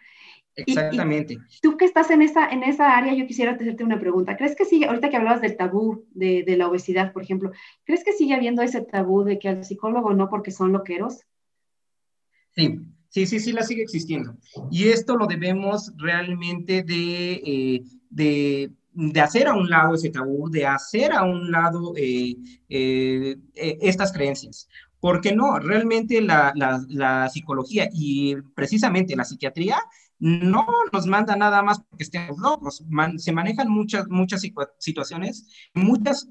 Exactamente. tú que estás en esa, en esa área, yo quisiera hacerte una pregunta. ¿Crees que sigue, ahorita que hablabas del tabú de, de la obesidad, por ejemplo, ¿crees que sigue habiendo ese tabú de que al psicólogo no porque son loqueros? Sí, Sí, sí, sí, la sigue existiendo. Y esto lo debemos realmente de, eh, de, de, hacer a un lado ese tabú, de hacer a un lado eh, eh, estas creencias. Porque no, realmente la, la, la, psicología y precisamente la psiquiatría no nos manda nada más porque estemos locos. se manejan muchas, muchas situaciones, muchas,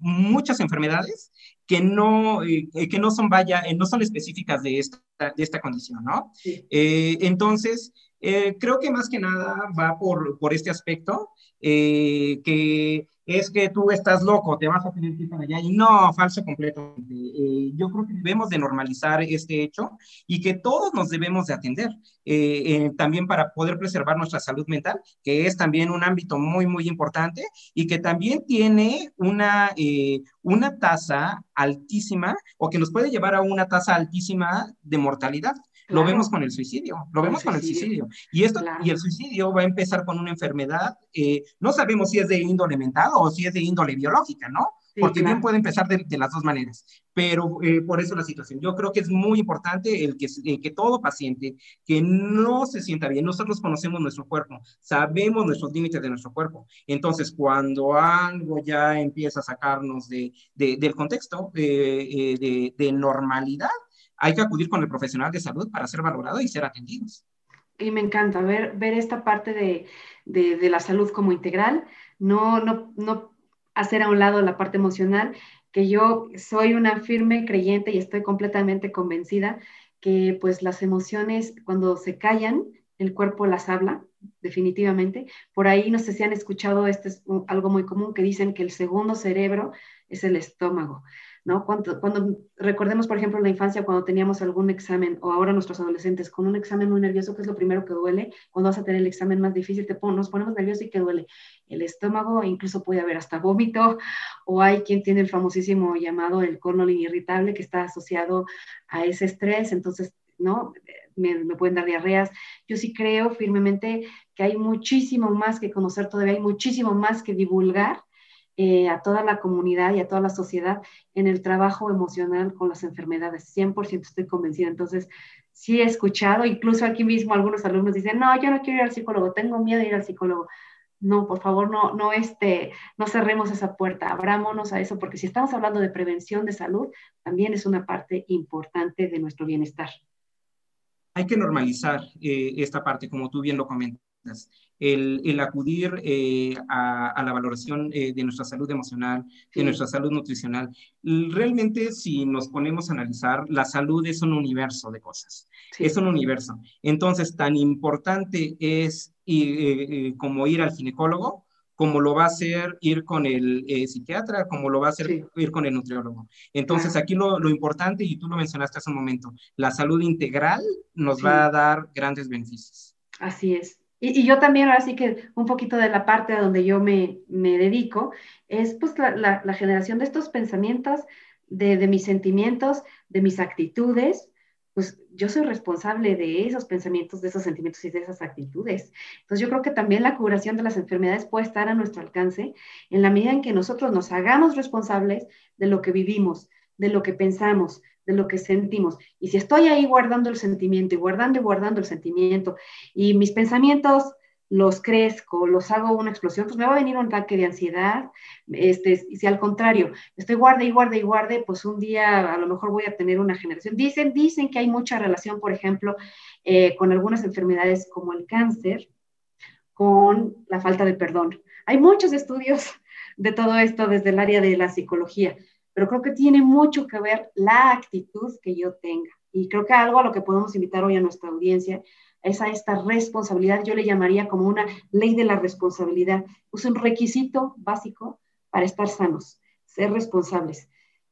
muchas enfermedades que no, eh, que no son, vaya, eh, no son específicas de esta, de esta condición, ¿no? Eh, entonces, creo que más que nada va por, por este aspecto, que es que tú estás loco, te vas a tener que ir para allá. Y no, falso completamente. Eh, yo creo que debemos de normalizar este hecho y que todos nos debemos de atender, eh, eh, también para poder preservar nuestra salud mental, que es también un ámbito muy, muy importante y que también tiene una, una tasa altísima o que nos puede llevar a una tasa altísima de mortalidad. Lo vemos con el suicidio, lo vemos con el suicidio. Y, esto, y el suicidio va a empezar con una enfermedad, eh, no sabemos si es de índole mental o si es de índole biológica, ¿no? Porque bien puede empezar de, las dos maneras, pero eh, por eso la situación. Yo creo que es muy importante el que, que todo paciente que no se sienta bien, nosotros conocemos nuestro cuerpo, sabemos nuestros límites de nuestro cuerpo. Entonces, cuando algo ya empieza a sacarnos de, del contexto eh, de normalidad, hay que acudir con el profesional de salud para ser valorado y ser atendidos. Y me encanta ver, ver esta parte de, de, la salud como integral, no, no, no hacer a un lado la parte emocional, que yo soy una firme creyente y estoy completamente convencida que pues las emociones cuando se callan, el cuerpo las habla, definitivamente. Por ahí no sé si han escuchado, este es algo muy común, que dicen que el segundo cerebro es el estómago. ¿No? Cuando, recordemos, por ejemplo, la infancia, cuando teníamos algún examen, o ahora nuestros adolescentes, con un examen muy nervioso, ¿qué es lo primero que duele? Cuando vas a tener el examen más difícil, nos ponemos nerviosos y que duele el estómago, incluso puede haber hasta vómito, o hay quien tiene el famosísimo llamado el colon irritable, que está asociado a ese estrés, entonces, ¿no? Me, me, pueden dar diarreas. Yo sí creo firmemente que hay muchísimo más que conocer todavía, hay muchísimo más que divulgar eh, a toda la comunidad y a toda la sociedad en el trabajo emocional con las enfermedades. 100% estoy convencida. Entonces, sí he escuchado, incluso aquí mismo algunos alumnos dicen, no, yo no quiero ir al psicólogo, tengo miedo de ir al psicólogo. No, por favor, no, no, este, no cerremos esa puerta, abrámonos a eso, porque si estamos hablando de prevención de salud, también es una parte importante de nuestro bienestar. Hay que normalizar eh, esta parte, como tú bien lo comentas el, acudir eh, a, la valoración eh, de nuestra salud emocional, de nuestra salud nutricional. Realmente, si nos ponemos a analizar, la salud es un universo de cosas, es un universo. Entonces, tan importante es eh, como ir al ginecólogo, como lo va a hacer ir con el eh, psiquiatra, como lo va a hacer ir con el nutriólogo. Entonces, aquí lo, lo, importante, y tú lo mencionaste hace un momento, la salud integral nos va a dar grandes beneficios. Así es. Y, yo también, ahora sí que un poquito de la parte a donde yo me, me dedico, es pues la, generación de estos pensamientos, de, de mis sentimientos, de mis actitudes, pues yo soy responsable de esos pensamientos, de esos sentimientos y de esas actitudes. Entonces yo creo que también la curación de las enfermedades puede estar a nuestro alcance en la medida en que nosotros nos hagamos responsables de lo que vivimos, de lo que pensamos, de lo que sentimos. Y si estoy ahí guardando el sentimiento y guardando y guardando el sentimiento y mis pensamientos los crezco, los hago una explosión, pues me va a venir un ataque de ansiedad. Este, si al contrario, estoy guarde y guarde y guarde, pues un día a lo mejor voy a tener una generación. Dicen, dicen que hay mucha relación, por ejemplo, eh, con algunas enfermedades como el cáncer, con la falta de perdón. Hay muchos estudios de todo esto desde el área de la psicología, pero creo que tiene mucho que ver la actitud que yo tenga. Y creo que algo a lo que podemos invitar hoy a nuestra audiencia es a esta responsabilidad, yo le llamaría como una ley de la responsabilidad. Es un requisito básico para estar sanos, ser responsables.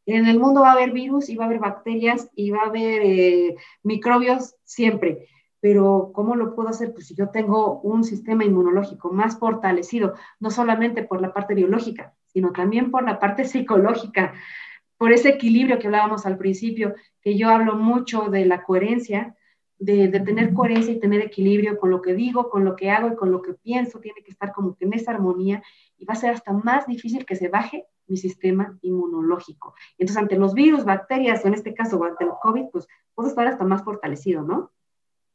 En el mundo va a haber virus y va a haber bacterias y va a haber eh, microbios siempre, pero ¿cómo lo puedo hacer? Pues si yo tengo un sistema inmunológico más fortalecido, no solamente por la parte biológica, sino también por la parte psicológica, por ese equilibrio que hablábamos al principio, que yo hablo mucho de la coherencia, de, tener coherencia y tener equilibrio con lo que digo, con lo que hago y con lo que pienso, tiene que estar como que en esa armonía y va a ser hasta más difícil que se baje mi sistema inmunológico. Entonces, ante los virus, bacterias, o en este caso, ante el COVID, pues puedo estar hasta más fortalecido, ¿no?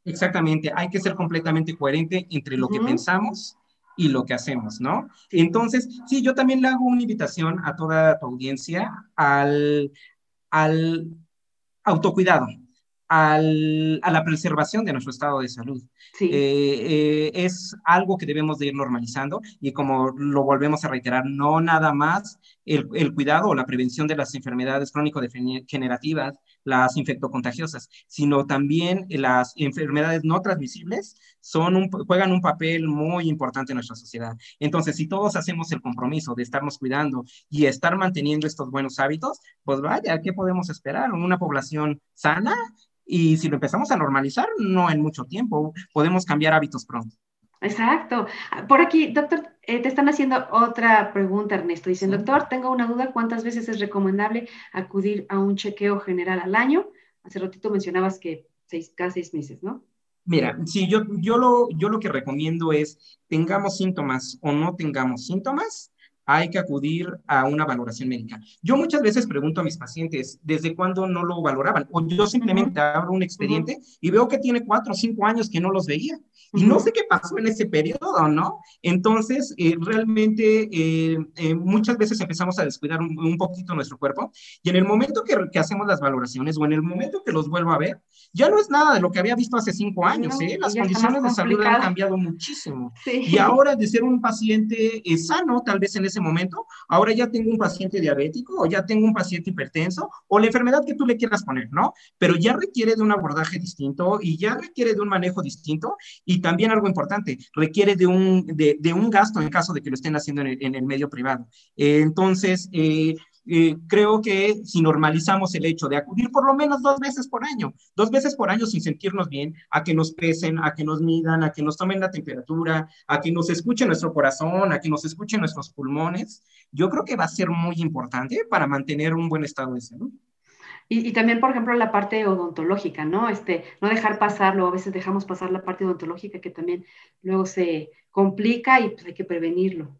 Exactamente, hay que ser completamente coherente entre lo que pensamos y lo que hacemos, ¿no? Entonces, sí, yo también le hago una invitación a toda tu audiencia al, al autocuidado al, a la preservación de nuestro estado de salud. Eh, eh, es algo que debemos de ir normalizando y como lo volvemos a reiterar, no nada más el, el cuidado o la prevención de las enfermedades crónico-degenerativas, las infectocontagiosas, sino también las enfermedades no transmisibles son un, juegan un papel muy importante en nuestra sociedad. Entonces, si todos hacemos el compromiso de estarnos cuidando y estar manteniendo estos buenos hábitos, pues vaya, ¿qué podemos esperar? Una población sana y si lo empezamos a normalizar, no en mucho tiempo, podemos cambiar hábitos pronto. Exacto. Por aquí, doctor, eh, te están haciendo otra pregunta, Ernesto. Dicen, doctor, tengo una duda, ¿cuántas veces es recomendable acudir a un chequeo general al año? Hace ratito mencionabas que seis, cada seis meses, ¿no? Mira, sí, yo, yo, lo, yo lo que recomiendo es, tengamos síntomas o no tengamos síntomas, hay que acudir a una valoración médica. Yo muchas veces pregunto a mis pacientes desde cuándo no lo valoraban, o yo simplemente abro un expediente y veo que tiene cuatro o cinco años que no los veía. Y no sé qué pasó en ese periodo, ¿no? Entonces, eh, realmente eh, eh, muchas veces empezamos a descuidar un, poquito nuestro cuerpo y en el momento que, que, hacemos las valoraciones o en el momento que los vuelvo a ver, ya no es nada de lo que había visto hace cinco años, ¿eh? Las condiciones de salud han cambiado muchísimo. Y ahora de ser un paciente sano, tal vez en ese momento, ahora ya tengo un paciente diabético o ya tengo un paciente hipertenso o la enfermedad que tú le quieras poner, ¿no? Pero ya requiere de un abordaje distinto y ya requiere de un manejo distinto y también algo importante, requiere de un, de, un gasto en caso de que lo estén haciendo en el, medio privado. Entonces, eh, eh, creo que si normalizamos el hecho de acudir por lo menos dos veces por año, dos veces por año sin sentirnos bien, a que nos pesen, a que nos midan, a que nos tomen la temperatura, a que nos escuche nuestro corazón, a que nos escuchen nuestros pulmones, yo creo que va a ser muy importante para mantener un buen estado de salud. Y, también, por ejemplo, la parte odontológica, ¿no? Este, no dejar pasarlo, a veces dejamos pasar la parte odontológica que también luego se complica y pues hay que prevenirlo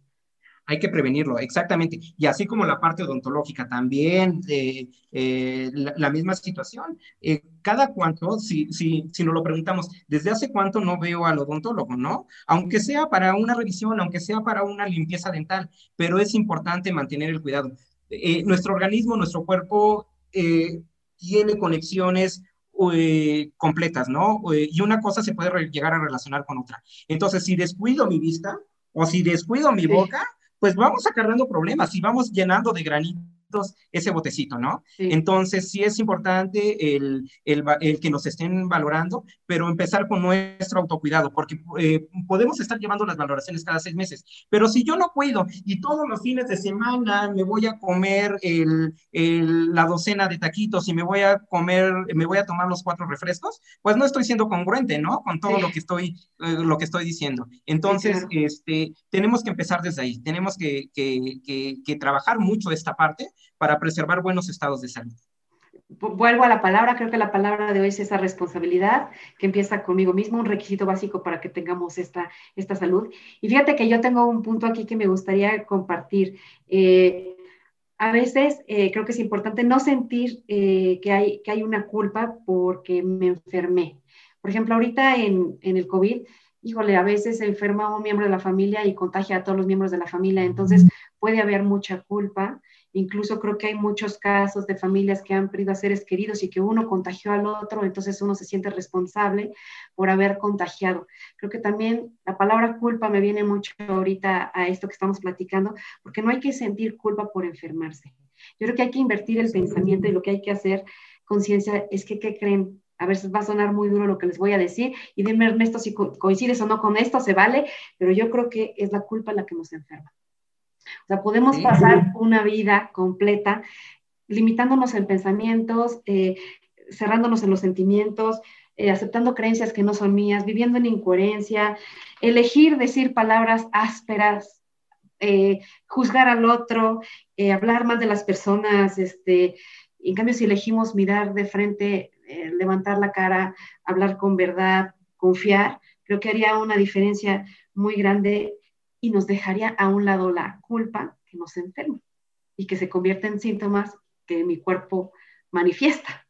hay que prevenirlo, exactamente. Y así como la parte odontológica, también eh, eh, la, misma situación. Eh, cada cuánto, si, si, si nos lo preguntamos, ¿desde hace cuánto no veo al odontólogo, no? Aunque sea para una revisión, aunque sea para una limpieza dental, pero es importante mantener el cuidado. nuestro organismo, nuestro cuerpo tiene conexiones completas, ¿no? y una cosa se puede llegar a relacionar con otra. Entonces, si descuido mi vista o si descuido mi boca, pues vamos acarreando problemas y vamos llenando de granitos ese botecito, ¿no? Entonces, sí es importante el, el, el, que nos estén valorando, pero empezar con nuestro autocuidado, porque eh, podemos estar llevando las valoraciones cada seis meses, pero si yo no cuido y todos los fines de semana me voy a comer el, la docena de taquitos y me voy a comer, me voy a tomar los cuatro refrescos, pues no estoy siendo congruente, ¿no? Con todo lo que estoy, eh, lo que estoy diciendo. Entonces, este, tenemos que empezar desde ahí, tenemos que, que, que, que trabajar mucho esta parte para preservar buenos estados de salud vuelvo a la palabra, creo que la palabra de hoy es esa responsabilidad que empieza conmigo mismo, un requisito básico para que tengamos esta, esta salud. Y fíjate que yo tengo un punto aquí que me gustaría compartir. Eh, a veces eh, creo que es importante no sentir eh, que, hay, que hay una culpa porque me enfermé. Por ejemplo, ahorita en, en el COVID, híjole, a veces se enferma un miembro de la familia y contagia a todos los miembros de la familia, entonces puede haber mucha culpa. Incluso creo que hay muchos casos de familias que han perdido a seres queridos y que uno contagió al otro, entonces uno se siente responsable por haber contagiado. Creo que también la palabra culpa me viene mucho ahorita a esto que estamos platicando, porque no hay que sentir culpa por enfermarse. Yo creo que hay que invertir el pensamiento y lo que hay que hacer conciencia es que, ¿qué creen? A ver, va a sonar muy duro lo que les voy a decir y dime, Ernesto, si coincides o no con esto, se vale, pero yo creo que es la culpa la que nos enferma. O sea, podemos pasar una vida completa limitándonos en pensamientos, eh, cerrándonos en los sentimientos, eh, aceptando creencias que no son mías, viviendo en incoherencia, elegir decir palabras ásperas, eh, juzgar al otro, hablar más de las personas, este, en cambio si elegimos mirar de frente, levantar la cara, hablar con verdad, confiar, creo que haría una diferencia muy grande y nos dejaría a un lado la culpa que nos enferma y que se convierte en síntomas que mi cuerpo manifiesta.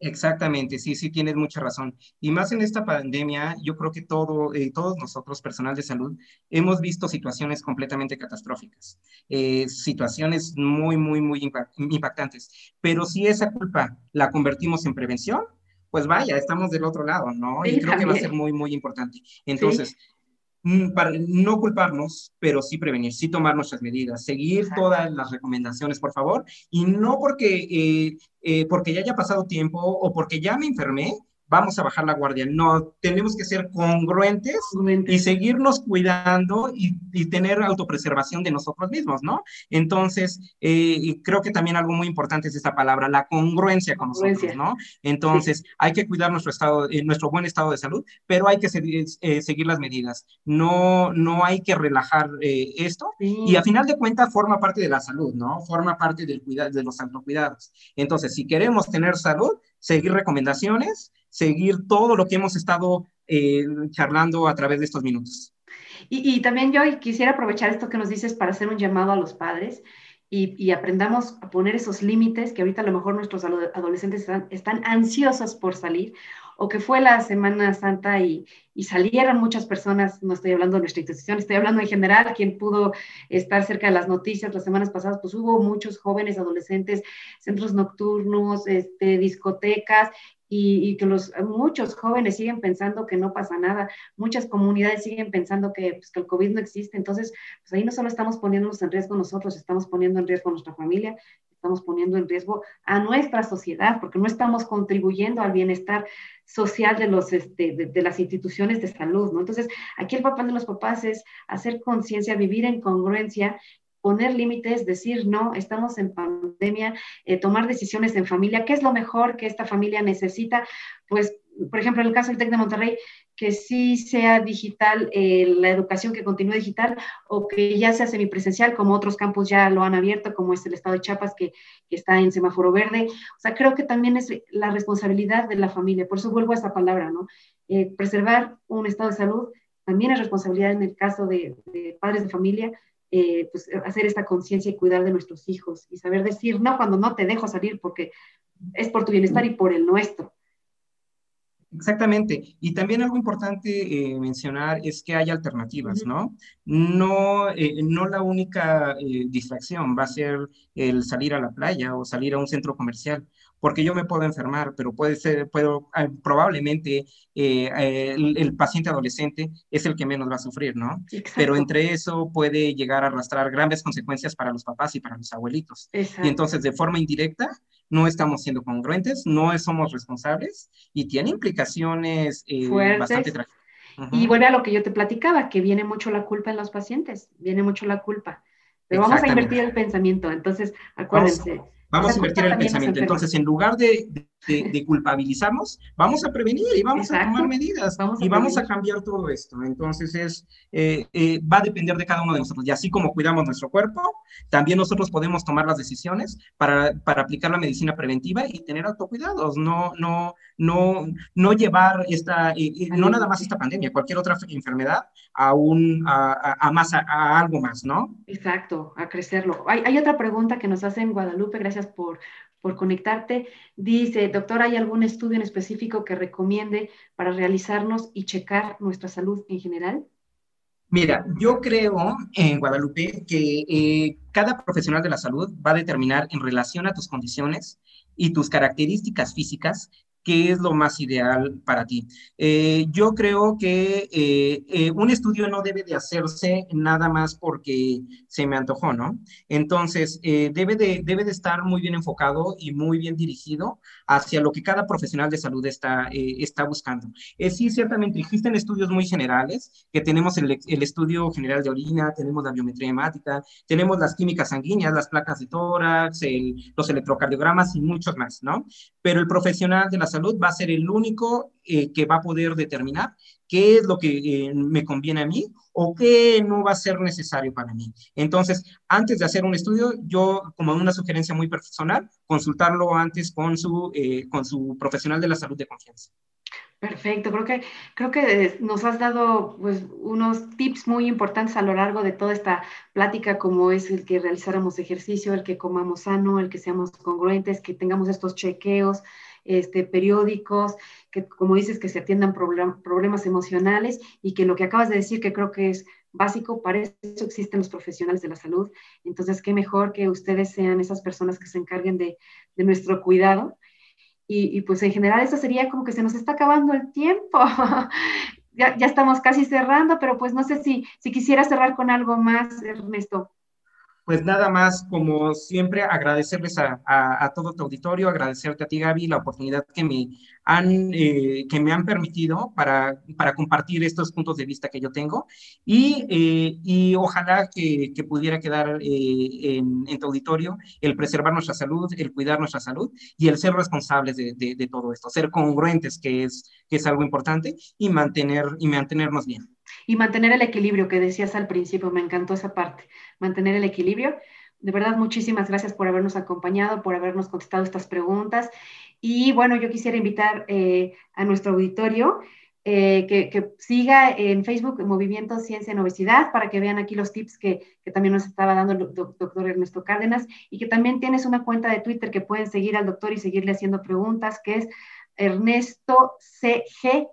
Exactamente, sí, sí, tienes mucha razón. Y más en esta pandemia, yo creo que todo, eh, todos nosotros, personal de salud, hemos visto situaciones completamente catastróficas, eh, situaciones muy, muy, muy impactantes. Pero si esa culpa la convertimos en prevención, pues vaya, estamos del otro lado, ¿no? y creo que va a ser muy, muy importante. Entonces, para no culparnos, pero sí prevenir, sí tomar nuestras medidas, seguir todas las recomendaciones, por favor, y no porque, eh, eh, porque ya haya pasado tiempo o porque ya me enfermé, vamos a bajar la guardia. No, tenemos que ser congruentes y seguirnos cuidando y, tener autopreservación de nosotros mismos, ¿no? Entonces, eh, creo que también algo muy importante es esta palabra, la congruencia con nosotros, ¿no? Entonces, hay que cuidar nuestro estado, eh, nuestro buen estado de salud, pero hay que seguir, eh, seguir las medidas. No, no hay que relajar esto y a final de cuentas forma parte de la salud, ¿no? Forma parte del cuidado, de los autocuidados. Entonces, si queremos tener salud, seguir recomendaciones, seguir todo lo que hemos estado eh, charlando a través de estos minutos. Y, también yo quisiera aprovechar esto que nos dices para hacer un llamado a los padres y, aprendamos a poner esos límites que ahorita a lo mejor nuestros adolescentes están, están ansiosos por salir o que fue la Semana Santa y, y, salieron muchas personas, no estoy hablando de nuestra institución, estoy hablando en general, quien pudo estar cerca de las noticias las semanas pasadas, pues hubo muchos jóvenes, adolescentes, centros nocturnos, este, discotecas, y, que los, muchos jóvenes siguen pensando que no pasa nada, muchas comunidades siguen pensando que, pues, que el COVID no existe, entonces pues ahí no solo estamos poniéndonos en riesgo nosotros, estamos poniendo en riesgo nuestra familia, estamos poniendo en riesgo a nuestra sociedad, porque no estamos contribuyendo al bienestar social de, los, este, de, las instituciones de salud, ¿no? Entonces, aquí el papel de los papás es hacer conciencia, vivir en congruencia poner límites, decir no, estamos en pandemia, eh, tomar decisiones en familia, ¿qué es lo mejor que esta familia necesita? Pues, por ejemplo, en el caso del TEC de Monterrey, que sí sea digital, eh, la educación que continúe digital o que ya sea semipresencial, como otros campos ya lo han abierto, como es el estado de Chiapas, que, que, está en semáforo verde. O sea, creo que también es la responsabilidad de la familia, por eso vuelvo a esta palabra, ¿no? Eh, preservar un estado de salud también es responsabilidad en el caso de padres de familia, eh, pues, hacer esta conciencia y cuidar de nuestros hijos y saber decir no cuando no te dejo salir porque es por tu bienestar y por el nuestro. Exactamente. Y también algo importante eh, mencionar es que hay alternativas, ¿no? No, eh, no la única distracción va a ser el salir a la playa o salir a un centro comercial. Porque yo me puedo enfermar, pero puede ser, puedo, ah, probablemente eh, el, paciente adolescente es el que menos va a sufrir, ¿no? Pero entre eso puede llegar a arrastrar grandes consecuencias para los papás y para los abuelitos. Y entonces, de forma indirecta, no estamos siendo congruentes, no somos responsables y tiene implicaciones eh, bastante trágicas. Y vuelve a lo que yo te platicaba, que viene mucho la culpa en los pacientes, viene mucho la culpa. Pero vamos a invertir el pensamiento, entonces acuérdense. Vamos, a invertir el pensamiento. Entonces, en lugar de, de, culpabilizarnos, vamos a prevenir y vamos a tomar medidas y vamos a cambiar todo esto. Entonces, es, eh, eh, va a depender de cada uno de nosotros. Y así como cuidamos nuestro cuerpo, también nosotros podemos tomar las decisiones para, para aplicar la medicina preventiva y tener autocuidados. No, no, no, no llevar esta, eh, no nada más esta pandemia, cualquier otra enfermedad a, un, a, a más, a, algo más, ¿no? Exacto, a crecerlo. Hay, hay otra pregunta que nos hace en Guadalupe, gracias por, por conectarte. Dice, doctor, ¿hay algún estudio en específico que recomiende para realizarnos y checar nuestra salud en general? Mira, yo creo, en Guadalupe, que eh, cada profesional de la salud va a determinar en relación a tus condiciones y tus características físicas qué es lo más ideal para ti. Eh, yo creo que eh, eh, un estudio no debe de hacerse nada más porque se me antojó, ¿no? Entonces, debe, de, debe de estar muy bien enfocado y muy bien dirigido hacia lo que cada profesional de salud está, está buscando. sí, ciertamente existen estudios muy generales, que tenemos el, el, estudio general de orina, tenemos la biometría hemática, tenemos las químicas sanguíneas, las placas de tórax, los electrocardiogramas y muchos más, ¿no? Pero el profesional de la salud va a ser el único eh, que va a poder determinar qué es lo que eh, me conviene a mí o qué no va a ser necesario para mí. Entonces, antes de hacer un estudio, yo, como una sugerencia muy personal, consultarlo antes con su, eh, con su profesional de la salud de confianza. Perfecto, creo que, creo que nos has dado pues, unos tips muy importantes a lo largo de toda esta plática, como es el que realizáramos ejercicio, el que comamos sano, el que seamos congruentes, que tengamos estos chequeos, este, periódicos, que como dices, que se atiendan problemas emocionales y que lo que acabas de decir, que creo que es básico, para eso existen los profesionales de la salud. Entonces, qué mejor que ustedes sean esas personas que se encarguen de, nuestro cuidado. Y, pues en general eso sería como que se nos está acabando el tiempo. ya, estamos casi cerrando, pero pues no sé si, si quisiera cerrar con algo más, Ernesto pues nada más, como siempre, agradecerles a, todo tu auditorio, agradecerte a ti, Gaby, la oportunidad que me han, eh, que me han permitido para, para compartir estos puntos de vista que yo tengo y, eh, y ojalá que, que, pudiera quedar eh, en, en, tu auditorio el preservar nuestra salud, el cuidar nuestra salud y el ser responsables de, de, de todo esto, ser congruentes, que es, que es algo importante, y, mantener, y mantenernos bien. Y mantener el equilibrio que decías al principio, me encantó esa parte, mantener el equilibrio. De verdad, muchísimas gracias por habernos acompañado, por habernos contestado estas preguntas. Y bueno, yo quisiera invitar eh, a nuestro auditorio eh, que, siga en Facebook Movimiento Ciencia en Obesidad para que vean aquí los tips que, que también nos estaba dando el doctor Ernesto Cárdenas y que también tienes una cuenta de Twitter que pueden seguir al doctor y seguirle haciendo preguntas, que es Ernesto CG-DR.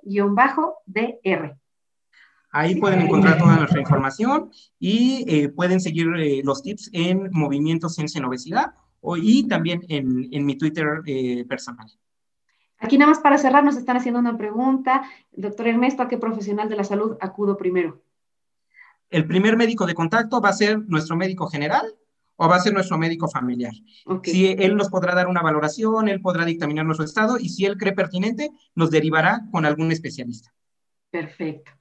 Ahí pueden encontrar toda nuestra información y eh, pueden seguir eh, los tips en Movimiento Ciencia en Obesidad o, y también en, en mi Twitter eh, personal. Aquí nada más para cerrar, nos están haciendo una pregunta. Doctor Ernesto, ¿a qué profesional de la salud acudo primero? El primer médico de contacto va a ser nuestro médico general o va a ser nuestro médico familiar. Si él nos podrá dar una valoración, él podrá dictaminar nuestro estado y si él cree pertinente, nos derivará con algún especialista. Perfecto.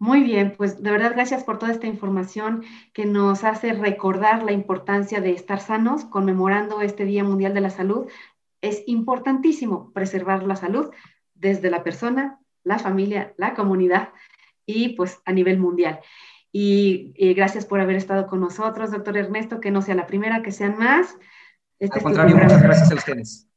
Muy bien, pues de verdad gracias por toda esta información que nos hace recordar la importancia de estar sanos, conmemorando este Día Mundial de la Salud. Es importantísimo preservar la salud desde la persona, la familia, la comunidad y pues a nivel mundial. Y, gracias por haber estado con nosotros, doctor Ernesto, que no sea la primera, que sean más. Este Al contrario, muchas gracias a ustedes.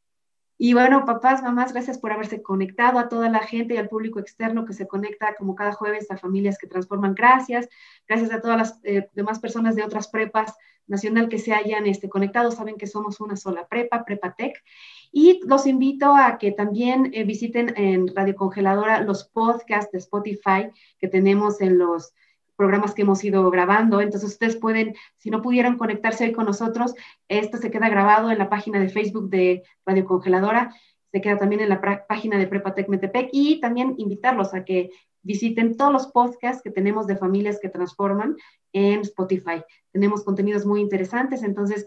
Y bueno, papás, mamás, gracias por haberse conectado a toda la gente y al público externo que se conecta como cada jueves a familias que transforman. Gracias. Gracias a todas las eh, demás personas de otras prepas nacional que se hayan este, conectado. Saben que somos una sola prepa, Prepatec. Y los invito a que también eh, visiten en Radio Congeladora los podcasts de Spotify que tenemos en los programas que hemos ido grabando. Entonces ustedes pueden, si no pudieron conectarse hoy con nosotros, esto se queda grabado en la página de Facebook de Radio Congeladora, se queda también en la página de Prepatec Metepec y también invitarlos a que visiten todos los podcasts que tenemos de familias que transforman en Spotify. Tenemos contenidos muy interesantes, entonces,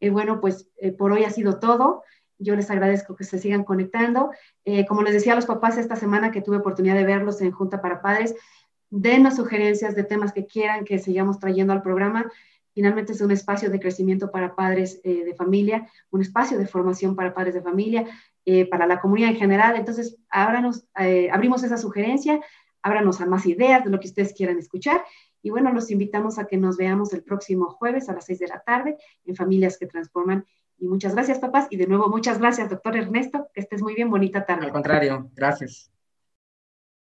eh, bueno, pues eh, por hoy ha sido todo. Yo les agradezco que se sigan conectando. Eh, como les decía a los papás esta semana que tuve oportunidad de verlos en Junta para Padres, denos sugerencias de temas que quieran que sigamos trayendo al programa. Finalmente es un espacio de crecimiento para padres de familia, un espacio de formación para padres de familia, para la comunidad en general. Entonces, ahora nos abrimos esa sugerencia ábranos a más ideas de lo que ustedes quieran escuchar. Y bueno, los invitamos a que nos veamos el próximo jueves a las seis de la tarde en Familias que Transforman. Y muchas gracias, papás. Y de nuevo, muchas gracias, doctor Ernesto. Que estés muy bien, bonita tarde. Al contrario, gracias.